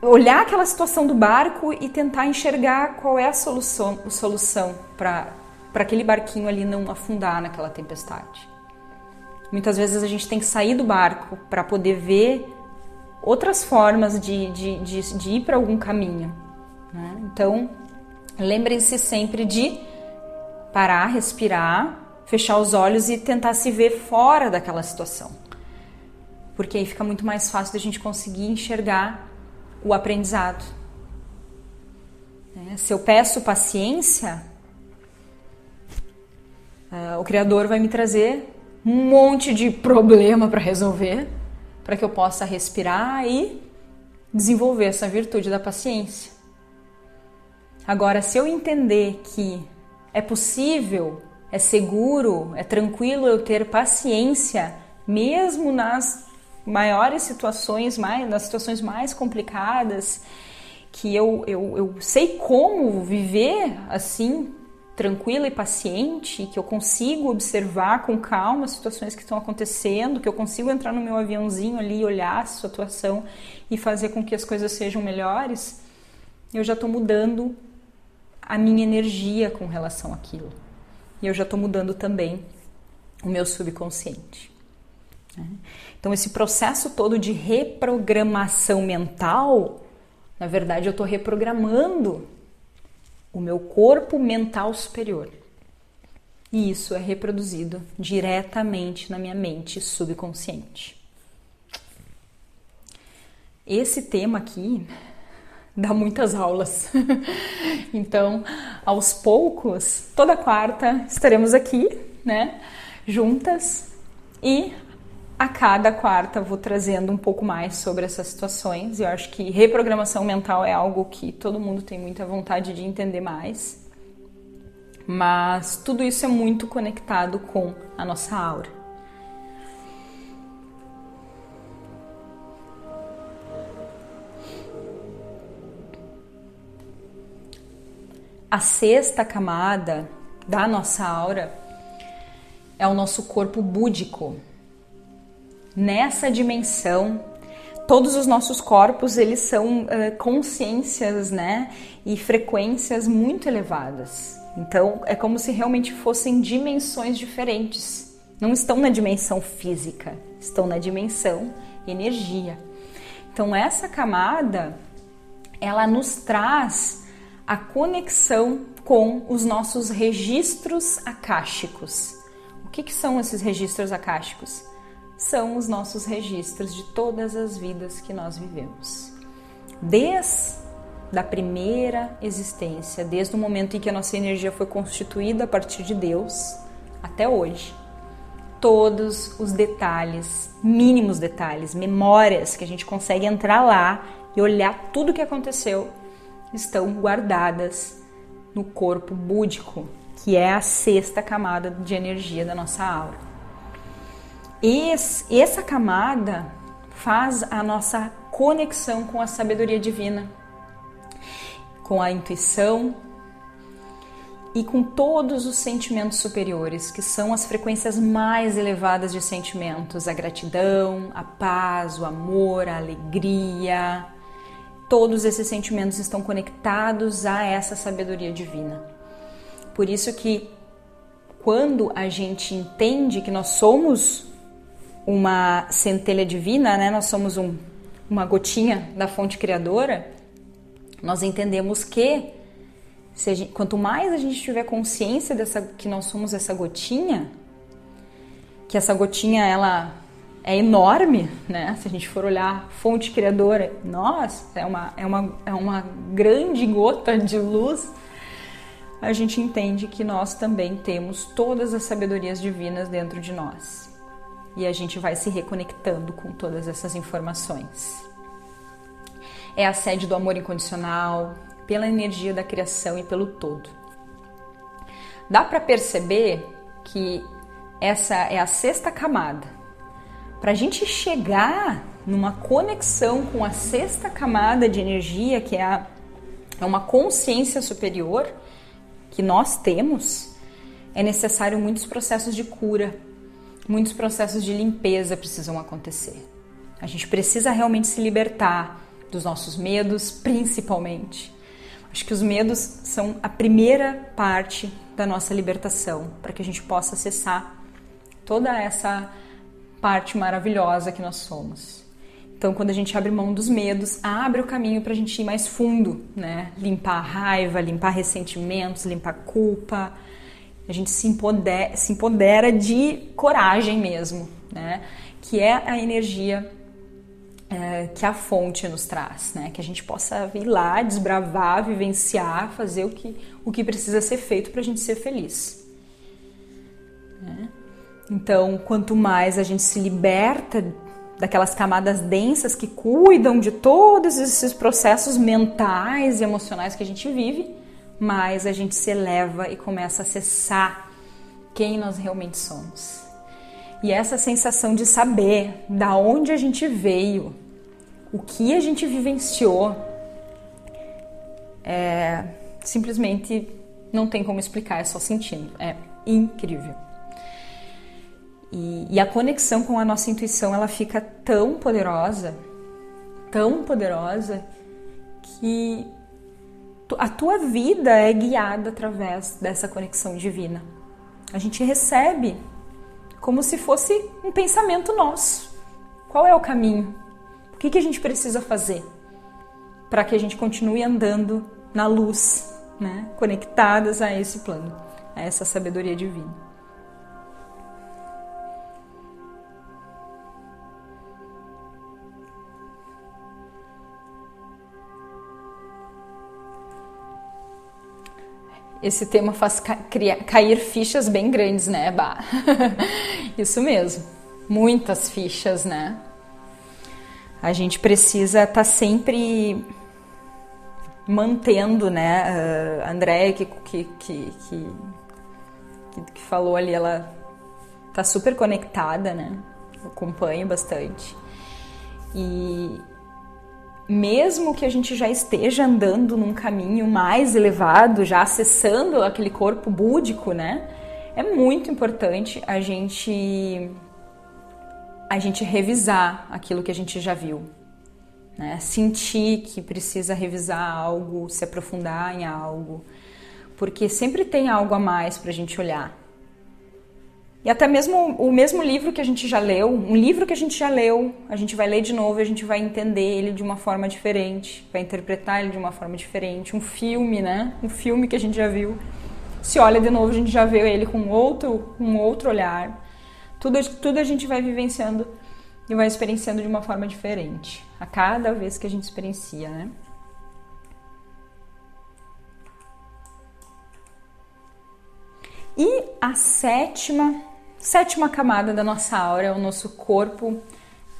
olhar aquela situação do barco e tentar enxergar qual é a solução, a solução para para aquele barquinho ali não afundar naquela tempestade. Muitas vezes a gente tem que sair do barco para poder ver outras formas de, de, de, de ir para algum caminho. Né? Então, lembrem-se sempre de parar, respirar, fechar os olhos e tentar se ver fora daquela situação. Porque aí fica muito mais fácil da gente conseguir enxergar o aprendizado. Né? Se eu peço paciência, uh, o Criador vai me trazer um monte de problema para resolver para que eu possa respirar e desenvolver essa virtude da paciência. Agora, se eu entender que é possível, é seguro, é tranquilo eu ter paciência, mesmo nas maiores situações, mais, nas situações mais complicadas, que eu, eu, eu sei como viver assim, tranquila e paciente, que eu consigo observar com calma as situações que estão acontecendo, que eu consigo entrar no meu aviãozinho ali, olhar a situação e fazer com que as coisas sejam melhores, eu já estou mudando a minha energia com relação àquilo. E eu já estou mudando também o meu subconsciente. Né? Então, esse processo todo de reprogramação mental, na verdade, eu estou reprogramando o meu corpo mental superior. E isso é reproduzido diretamente na minha mente subconsciente. Esse tema aqui *laughs* dá muitas aulas. *laughs* então, aos poucos, toda quarta estaremos aqui, né, juntas e a cada quarta vou trazendo um pouco mais sobre essas situações. Eu acho que reprogramação mental é algo que todo mundo tem muita vontade de entender mais. Mas tudo isso é muito conectado com a nossa aura. A sexta camada da nossa aura é o nosso corpo búdico nessa dimensão todos os nossos corpos eles são uh, consciências, né, e frequências muito elevadas. Então é como se realmente fossem dimensões diferentes. Não estão na dimensão física, estão na dimensão energia. Então essa camada ela nos traz a conexão com os nossos registros akáshicos. O que, que são esses registros akáshicos? São os nossos registros de todas as vidas que nós vivemos. Desde a primeira existência, desde o momento em que a nossa energia foi constituída a partir de Deus, até hoje. Todos os detalhes, mínimos detalhes, memórias que a gente consegue entrar lá e olhar tudo o que aconteceu, estão guardadas no corpo búdico, que é a sexta camada de energia da nossa aura. Esse, essa camada faz a nossa conexão com a sabedoria divina, com a intuição e com todos os sentimentos superiores, que são as frequências mais elevadas de sentimentos: a gratidão, a paz, o amor, a alegria. todos esses sentimentos estão conectados a essa sabedoria divina. Por isso que quando a gente entende que nós somos uma centelha divina, né? Nós somos um, uma gotinha da fonte criadora. Nós entendemos que gente, quanto mais a gente tiver consciência dessa que nós somos essa gotinha, que essa gotinha ela é enorme, né? Se a gente for olhar fonte criadora, nossa, é uma, é uma, é uma grande gota de luz. A gente entende que nós também temos todas as sabedorias divinas dentro de nós. E a gente vai se reconectando com todas essas informações. É a sede do amor incondicional, pela energia da criação e pelo todo. Dá para perceber que essa é a sexta camada para a gente chegar numa conexão com a sexta camada de energia, que é, a, é uma consciência superior que nós temos, é necessário muitos processos de cura, muitos processos de limpeza precisam acontecer. A gente precisa realmente se libertar dos nossos medos, principalmente. Acho que os medos são a primeira parte da nossa libertação, para que a gente possa acessar toda essa parte maravilhosa que nós somos. Então, quando a gente abre mão dos medos, abre o caminho para a gente ir mais fundo, né? Limpar a raiva, limpar ressentimentos, limpar culpa. A gente se empodera, se empodera de coragem mesmo, né? Que é a energia é, que a fonte nos traz, né? Que a gente possa ir lá, desbravar, vivenciar, fazer o que, o que precisa ser feito para a gente ser feliz. Né? Então, quanto mais a gente se liberta daquelas camadas densas que cuidam de todos esses processos mentais e emocionais que a gente vive, mais a gente se eleva e começa a acessar quem nós realmente somos. E essa sensação de saber da onde a gente veio, o que a gente vivenciou, é simplesmente não tem como explicar, é só sentindo. É incrível. E, e a conexão com a nossa intuição ela fica tão poderosa, tão poderosa, que a tua vida é guiada através dessa conexão divina. A gente recebe como se fosse um pensamento nosso. Qual é o caminho? O que, que a gente precisa fazer para que a gente continue andando na luz, né? conectadas a esse plano, a essa sabedoria divina? Esse tema faz ca cair fichas bem grandes, né, Bah? *laughs* Isso mesmo, muitas fichas, né? A gente precisa estar tá sempre mantendo, né? A Andréia, que, que, que, que, falou ali, ela tá super conectada, né? Eu acompanho bastante. E, mesmo que a gente já esteja andando num caminho mais elevado, já acessando aquele corpo búdico, né? É muito importante a gente a gente revisar aquilo que a gente já viu, né? Sentir que precisa revisar algo, se aprofundar em algo, porque sempre tem algo a mais para a gente olhar. E até mesmo o mesmo livro que a gente já leu, um livro que a gente já leu, a gente vai ler de novo a gente vai entender ele de uma forma diferente, vai interpretar ele de uma forma diferente. Um filme, né? Um filme que a gente já viu. Se olha de novo, a gente já vê ele com outro, um outro olhar. Tudo, tudo a gente vai vivenciando e vai experienciando de uma forma diferente a cada vez que a gente experiencia, né? E a sétima sétima camada da nossa aura é o nosso corpo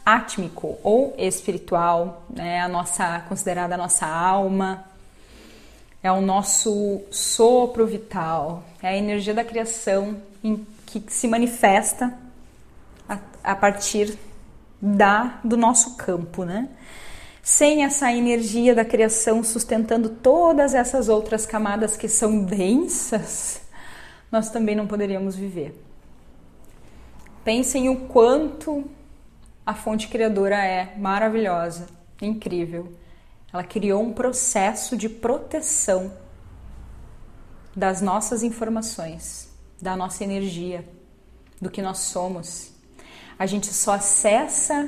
átmico ou espiritual, né? A nossa considerada a nossa alma, é o nosso sopro vital, é a energia da criação em, que se manifesta a, a partir da do nosso campo, né? Sem essa energia da criação sustentando todas essas outras camadas que são densas, nós também não poderíamos viver. Pensem o quanto a fonte criadora é maravilhosa, incrível. ela criou um processo de proteção das nossas informações, da nossa energia, do que nós somos. A gente só acessa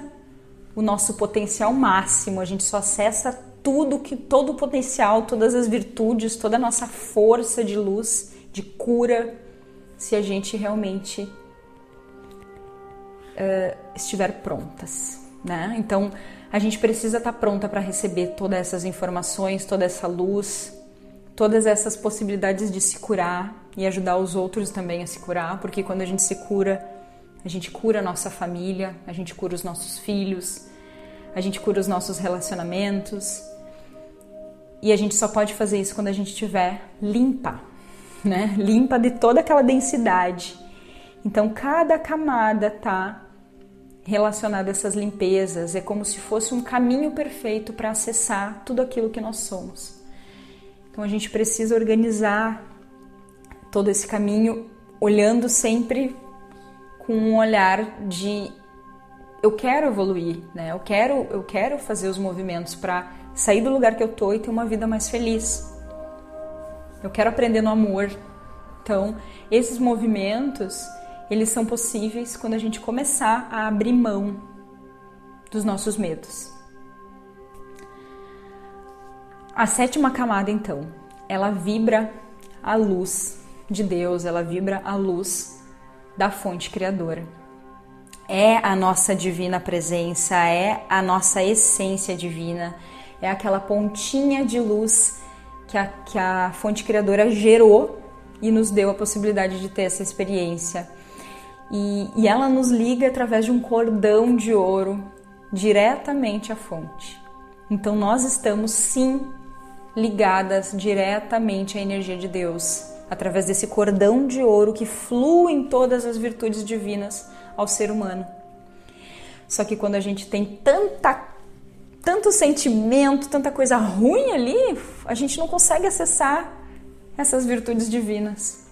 o nosso potencial máximo, a gente só acessa tudo que todo o potencial, todas as virtudes, toda a nossa força de luz, de cura, se a gente realmente uh, estiver prontas, né? Então a gente precisa estar pronta para receber todas essas informações, toda essa luz, todas essas possibilidades de se curar e ajudar os outros também a se curar, porque quando a gente se cura, a gente cura a nossa família, a gente cura os nossos filhos, a gente cura os nossos relacionamentos. E a gente só pode fazer isso quando a gente estiver limpa, né? Limpa de toda aquela densidade. Então, cada camada tá relacionada a essas limpezas, é como se fosse um caminho perfeito para acessar tudo aquilo que nós somos. Então, a gente precisa organizar todo esse caminho olhando sempre com um olhar de eu quero evoluir, né? Eu quero, eu quero fazer os movimentos para sair do lugar que eu tô e ter uma vida mais feliz. Eu quero aprender no amor. Então, esses movimentos, eles são possíveis quando a gente começar a abrir mão dos nossos medos. A sétima camada, então, ela vibra a luz de Deus, ela vibra a luz da fonte criadora é a nossa divina presença, é a nossa essência divina, é aquela pontinha de luz que a, que a fonte criadora gerou e nos deu a possibilidade de ter essa experiência. E, e ela nos liga através de um cordão de ouro diretamente à fonte. Então nós estamos sim ligadas diretamente à energia de Deus, através desse cordão de ouro que flui em todas as virtudes divinas ao ser humano. Só que quando a gente tem tanta tanto sentimento, tanta coisa ruim ali, a gente não consegue acessar essas virtudes divinas.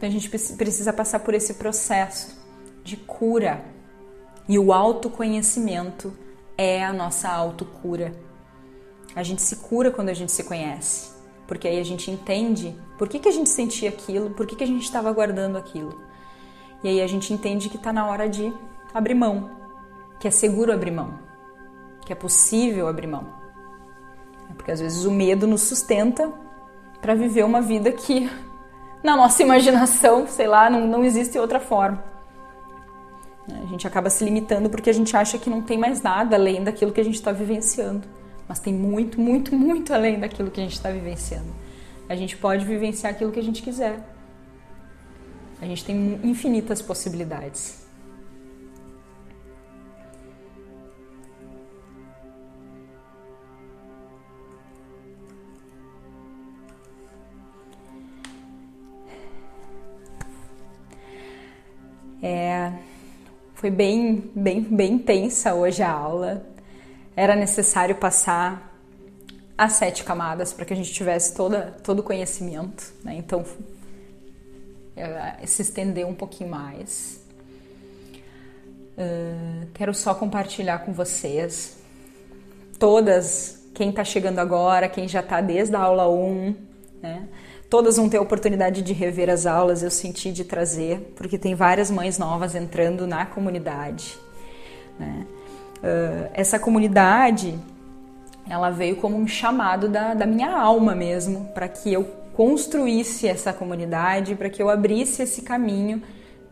Então a gente precisa passar por esse processo de cura. E o autoconhecimento é a nossa autocura. A gente se cura quando a gente se conhece, porque aí a gente entende por que, que a gente sentia aquilo, por que, que a gente estava guardando aquilo. E aí a gente entende que está na hora de abrir mão, que é seguro abrir mão, que é possível abrir mão. Porque às vezes o medo nos sustenta para viver uma vida que, na nossa imaginação, sei lá, não, não existe outra forma. A gente acaba se limitando porque a gente acha que não tem mais nada além daquilo que a gente está vivenciando. Mas tem muito, muito, muito além daquilo que a gente está vivenciando. A gente pode vivenciar aquilo que a gente quiser. A gente tem infinitas possibilidades. É, foi bem, bem, bem intensa hoje a aula. Era necessário passar as sete camadas para que a gente tivesse toda, todo o conhecimento. Né? Então, se estender um pouquinho mais. Uh, quero só compartilhar com vocês, todas, quem está chegando agora, quem já está desde a aula 1, né? Todas vão ter a oportunidade de rever as aulas, eu senti de trazer, porque tem várias mães novas entrando na comunidade. Né? Uh, essa comunidade, ela veio como um chamado da, da minha alma mesmo, para que eu construísse essa comunidade, para que eu abrisse esse caminho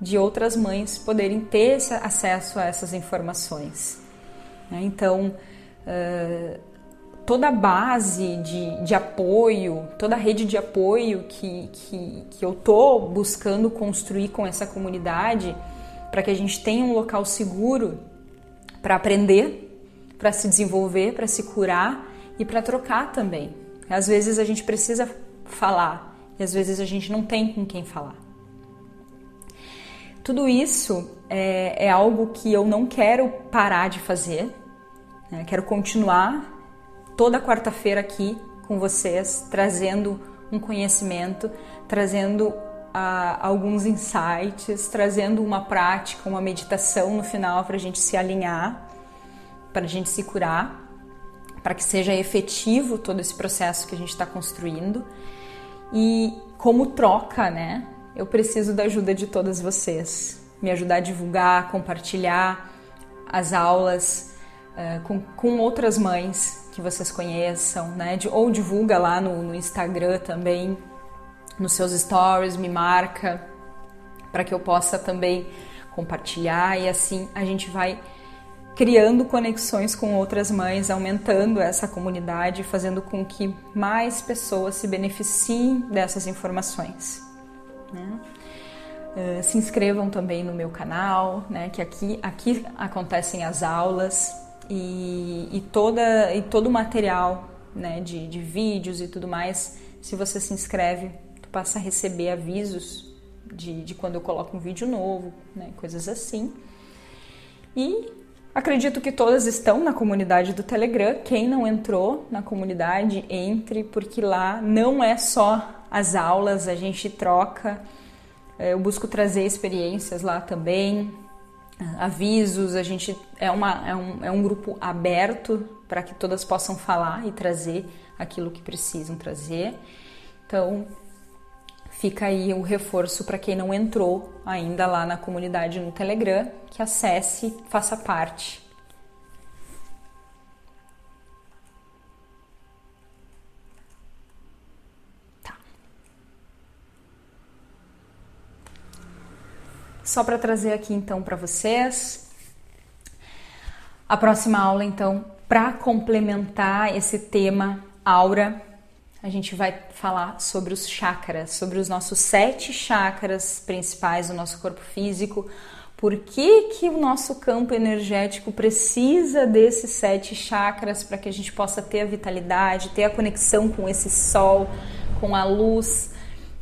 de outras mães poderem ter acesso a essas informações. Né? Então, toda a base de, de apoio, toda a rede de apoio que, que, que eu estou buscando construir com essa comunidade, para que a gente tenha um local seguro para aprender, para se desenvolver, para se curar e para trocar também. Às vezes a gente precisa falar e às vezes a gente não tem com quem falar. Tudo isso é, é algo que eu não quero parar de fazer, né? quero continuar toda quarta-feira aqui com vocês, trazendo um conhecimento, trazendo ah, alguns insights, trazendo uma prática, uma meditação no final para a gente se alinhar, para a gente se curar para que seja efetivo todo esse processo que a gente está construindo. E como troca, né? Eu preciso da ajuda de todas vocês. Me ajudar a divulgar, compartilhar as aulas uh, com, com outras mães que vocês conheçam, né? De, ou divulga lá no, no Instagram também, nos seus stories, me marca para que eu possa também compartilhar e assim a gente vai criando conexões com outras mães, aumentando essa comunidade, fazendo com que mais pessoas se beneficiem dessas informações. Né? Uh, se inscrevam também no meu canal, né? que aqui, aqui acontecem as aulas e, e, toda, e todo o material né? de, de vídeos e tudo mais. Se você se inscreve, tu passa a receber avisos de, de quando eu coloco um vídeo novo, né? coisas assim. E Acredito que todas estão na comunidade do Telegram. Quem não entrou na comunidade, entre, porque lá não é só as aulas, a gente troca. É, eu busco trazer experiências lá também, avisos. A gente é, uma, é, um, é um grupo aberto para que todas possam falar e trazer aquilo que precisam trazer. Então, fica aí o reforço para quem não entrou ainda lá na comunidade no Telegram, que acesse, faça parte. Só para trazer aqui então para vocês a próxima aula então para complementar esse tema aura a gente vai falar sobre os chakras, sobre os nossos sete chakras principais do nosso corpo físico. Por que, que o nosso campo energético precisa desses sete chakras para que a gente possa ter a vitalidade, ter a conexão com esse sol, com a luz?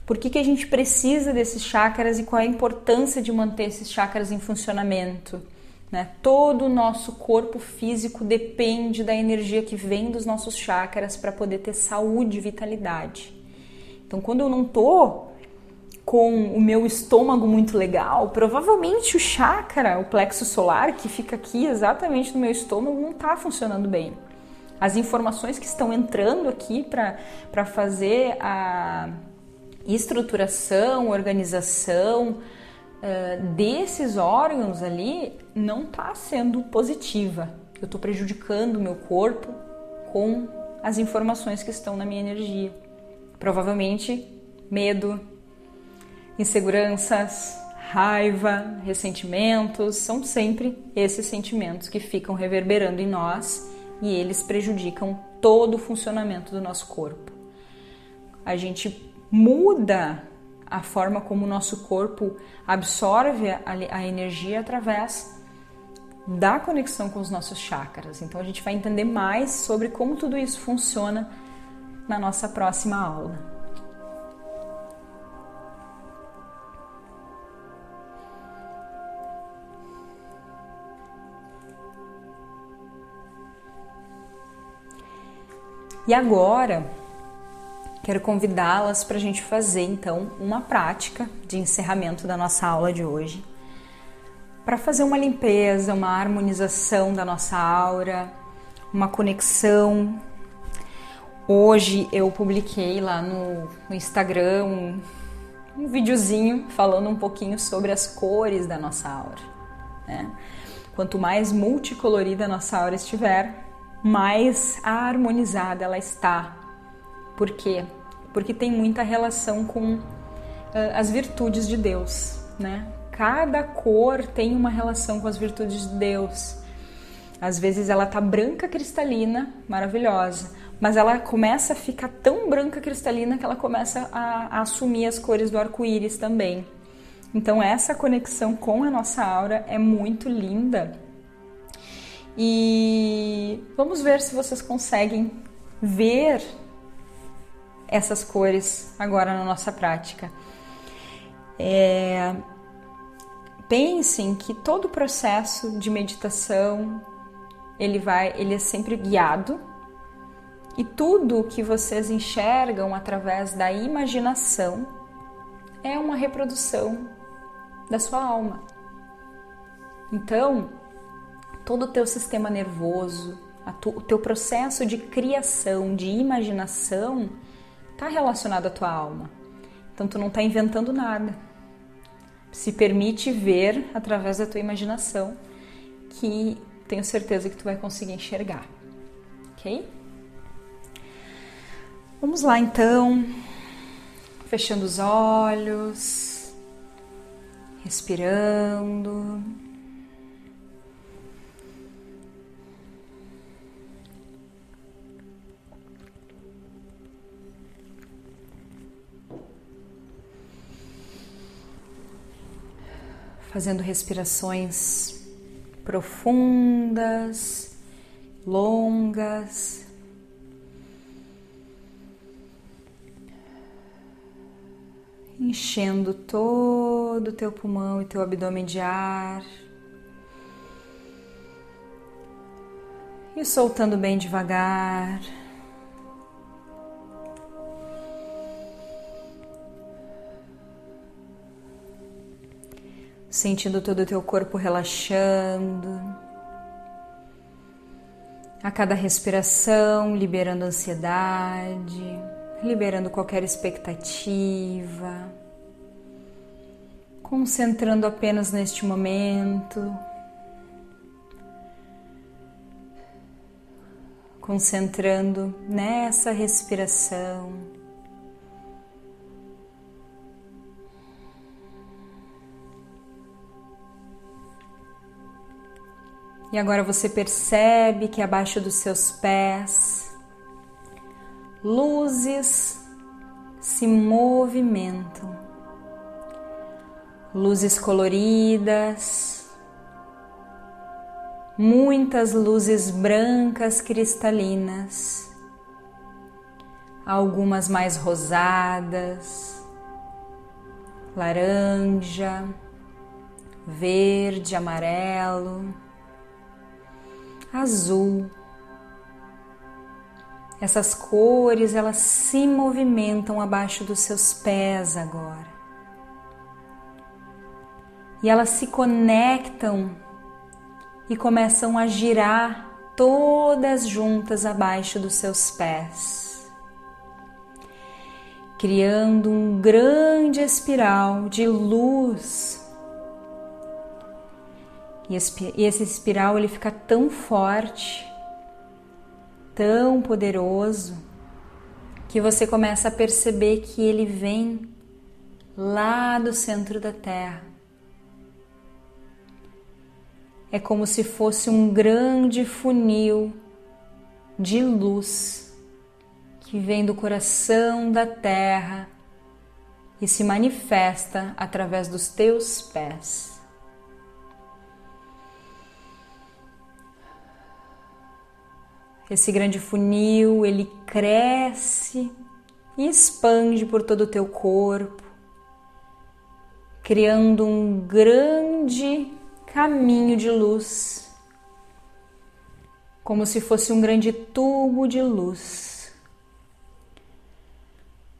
Por que, que a gente precisa desses chakras e qual é a importância de manter esses chakras em funcionamento? Né? Todo o nosso corpo físico depende da energia que vem dos nossos chakras para poder ter saúde e vitalidade. Então, quando eu não tô com o meu estômago muito legal, provavelmente o chakra, o plexo solar, que fica aqui exatamente no meu estômago, não está funcionando bem. As informações que estão entrando aqui para fazer a estruturação, organização, uh, desses órgãos ali não está sendo positiva. Eu estou prejudicando o meu corpo com as informações que estão na minha energia. Provavelmente medo, inseguranças, raiva, ressentimentos, são sempre esses sentimentos que ficam reverberando em nós e eles prejudicam todo o funcionamento do nosso corpo. A gente muda a forma como o nosso corpo absorve a, a energia através da conexão com os nossos chakras. Então a gente vai entender mais sobre como tudo isso funciona na nossa próxima aula. E agora, Quero convidá-las para a gente fazer então uma prática de encerramento da nossa aula de hoje, para fazer uma limpeza, uma harmonização da nossa aura, uma conexão. Hoje eu publiquei lá no, no Instagram um, um videozinho falando um pouquinho sobre as cores da nossa aura. Né? Quanto mais multicolorida a nossa aura estiver, mais harmonizada ela está. Por quê? Porque tem muita relação com uh, as virtudes de Deus, né? Cada cor tem uma relação com as virtudes de Deus. Às vezes ela tá branca cristalina, maravilhosa, mas ela começa a ficar tão branca cristalina que ela começa a, a assumir as cores do arco-íris também. Então essa conexão com a nossa aura é muito linda. E vamos ver se vocês conseguem ver essas cores agora na nossa prática. É, pensem que todo o processo de meditação ele vai, ele é sempre guiado e tudo que vocês enxergam através da imaginação é uma reprodução da sua alma. Então, todo o teu sistema nervoso, o teu processo de criação, de imaginação, está relacionado à tua alma. Então tu não está inventando nada. Se permite ver através da tua imaginação que tenho certeza que tu vai conseguir enxergar. Ok? Vamos lá então, fechando os olhos, respirando. Fazendo respirações profundas, longas. enchendo todo o teu pulmão e teu abdômen de ar. E soltando bem devagar. Sentindo todo o teu corpo relaxando. A cada respiração, liberando ansiedade liberando qualquer expectativa, concentrando apenas neste momento, concentrando nessa respiração. E agora você percebe que abaixo dos seus pés luzes se movimentam, luzes coloridas, muitas luzes brancas cristalinas, algumas mais rosadas, laranja, verde, amarelo, azul. Essas cores, elas se movimentam abaixo dos seus pés agora. E elas se conectam e começam a girar todas juntas abaixo dos seus pés, criando um grande espiral de luz. E esse espiral ele fica tão forte tão poderoso que você começa a perceber que ele vem lá do centro da Terra. É como se fosse um grande funil de luz que vem do coração da Terra e se manifesta através dos teus pés. Esse grande funil, ele cresce e expande por todo o teu corpo, criando um grande caminho de luz, como se fosse um grande tubo de luz.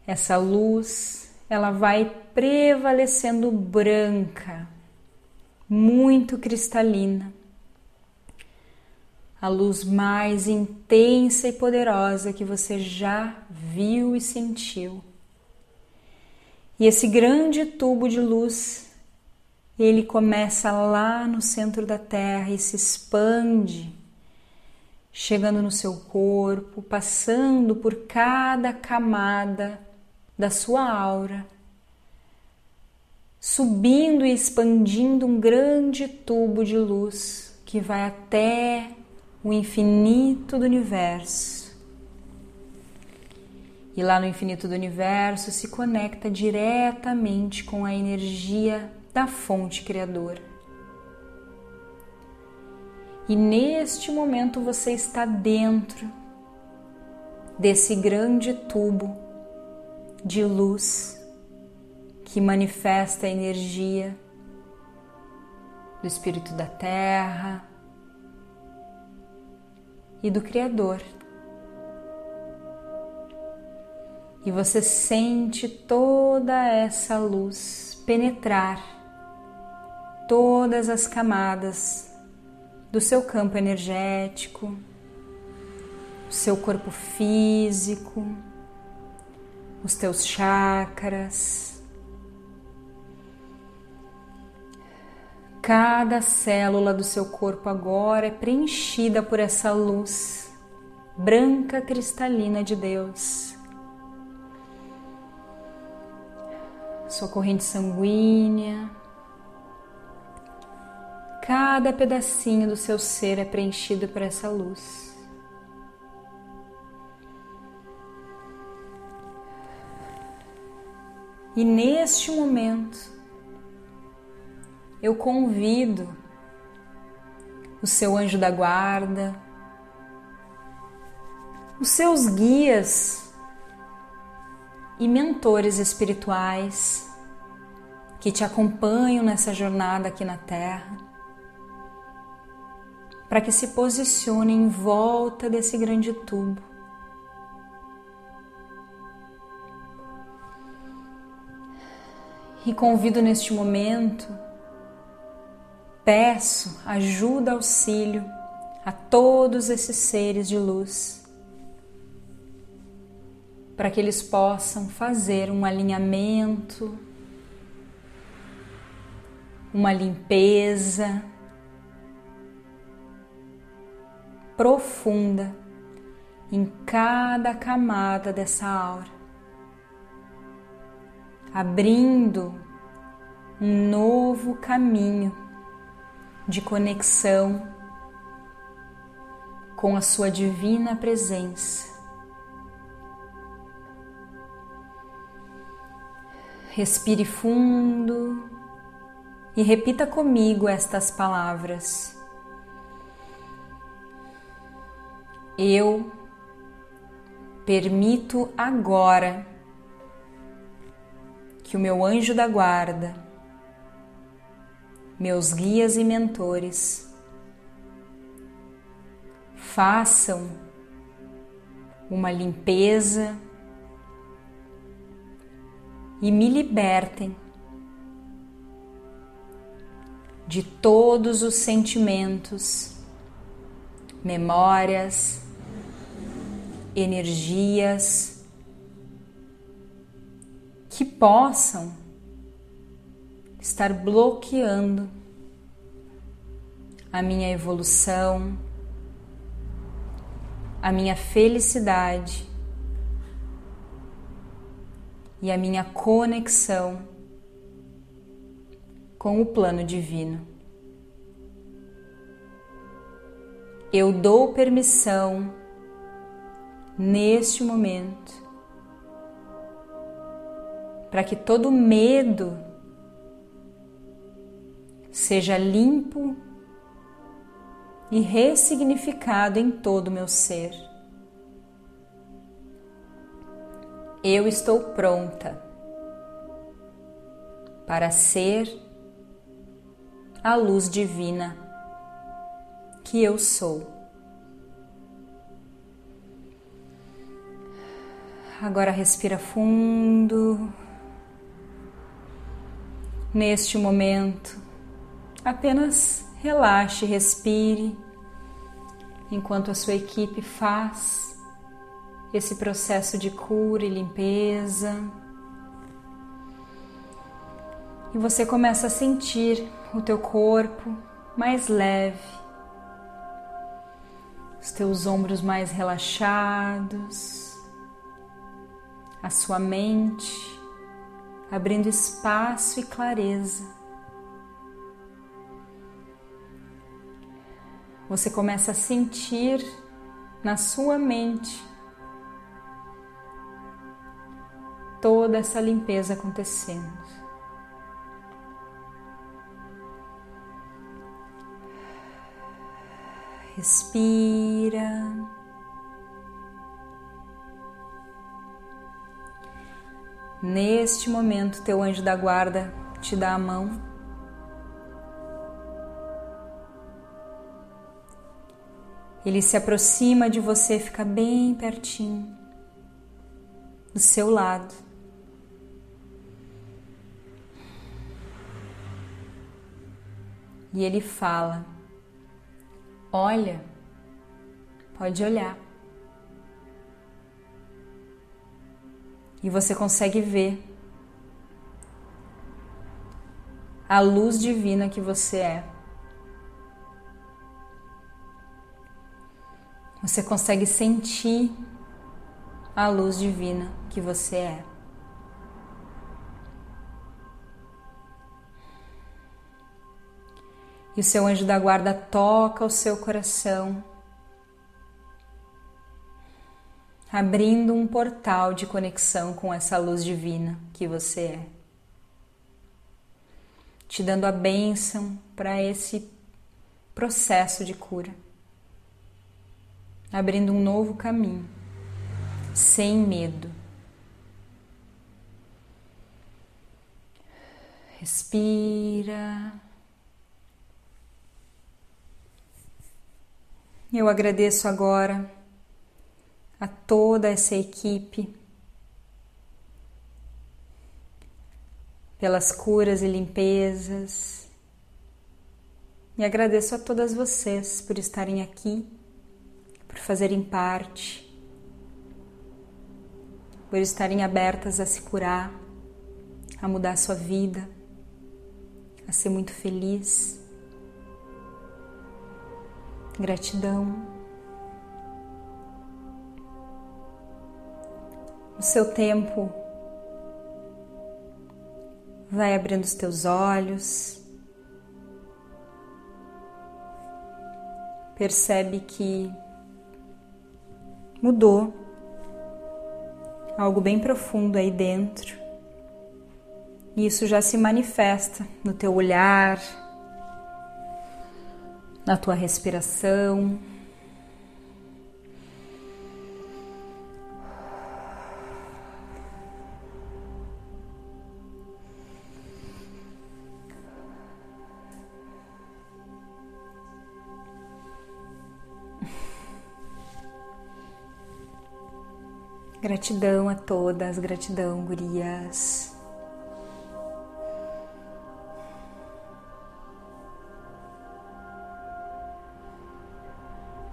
Essa luz, ela vai prevalecendo branca, muito cristalina a luz mais intensa e poderosa que você já viu e sentiu. E esse grande tubo de luz, ele começa lá no centro da Terra e se expande, chegando no seu corpo, passando por cada camada da sua aura, subindo e expandindo um grande tubo de luz que vai até o infinito do universo. E lá no infinito do universo se conecta diretamente com a energia da fonte criadora. E neste momento você está dentro desse grande tubo de luz que manifesta a energia do Espírito da Terra, e do Criador. E você sente toda essa luz penetrar todas as camadas do seu campo energético, o seu corpo físico, os teus chakras. Cada célula do seu corpo agora é preenchida por essa luz branca cristalina de Deus. Sua corrente sanguínea, cada pedacinho do seu ser é preenchido por essa luz. E neste momento, eu convido o seu anjo da guarda, os seus guias e mentores espirituais que te acompanham nessa jornada aqui na Terra, para que se posicionem em volta desse grande tubo. E convido neste momento, peço ajuda, auxílio a todos esses seres de luz, para que eles possam fazer um alinhamento, uma limpeza profunda em cada camada dessa aura abrindo um novo caminho de conexão com a Sua divina presença. Respire fundo e repita comigo estas palavras. Eu permito agora que o meu anjo da guarda, meus guias e mentores, façam uma limpeza e me libertem de todos os sentimentos, memórias, energias, que possam estar bloqueando a minha evolução, a minha felicidade e a minha conexão com o plano divino. Eu dou permissão neste momento para que todo medo seja limpo e ressignificado em todo o meu ser. Eu estou pronta para ser a luz divina que eu sou. Agora respira fundo neste momento. Apenas relaxe, respire, enquanto a sua equipe faz esse processo de cura e limpeza. E você começa a sentir o teu corpo mais leve, os teus ombros mais relaxados, a sua mente abrindo espaço e clareza. Você começa a sentir na sua mente toda essa limpeza acontecendo. Respira. Neste momento, teu anjo da guarda te dá a mão. Ele se aproxima de você, fica bem pertinho, do seu lado. E ele fala: Olha, pode olhar. E você consegue ver a luz divina que você é. Você consegue sentir a luz divina que você é. E o seu anjo da guarda toca o seu coração, abrindo um portal de conexão com essa luz divina que você é, te dando a bênção para esse processo de cura, abrindo um novo caminho, sem medo. Respira. Eu agradeço agora a toda essa equipe pelas curas e limpezas. E agradeço a todas vocês por estarem aqui, por fazerem parte, por estarem abertas a se curar, a mudar a sua vida, a ser muito feliz. Gratidão. No seu tempo, vai abrindo os teus olhos. Percebe que mudou algo bem profundo aí dentro. E isso já se manifesta no teu olhar, na tua respiração. Gratidão a todas, gratidão, gurias.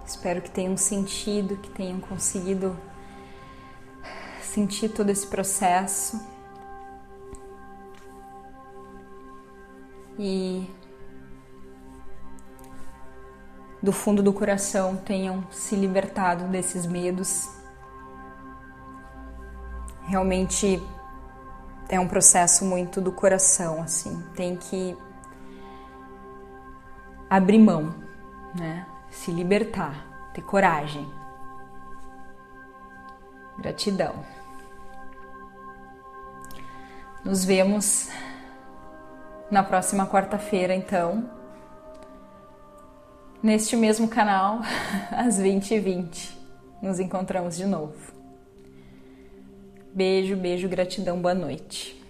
Espero que tenham sentido, que tenham conseguido sentir todo esse processo. E do fundo do coração tenham se libertado desses medos. Realmente é um processo muito do coração, assim, tem que abrir mão, né? Se libertar ter coragem. Gratidão. Nos vemos na próxima quarta-feira, então, neste mesmo canal, *laughs* às 20h20. Nos encontramos de novo. Beijo, beijo, gratidão, boa noite.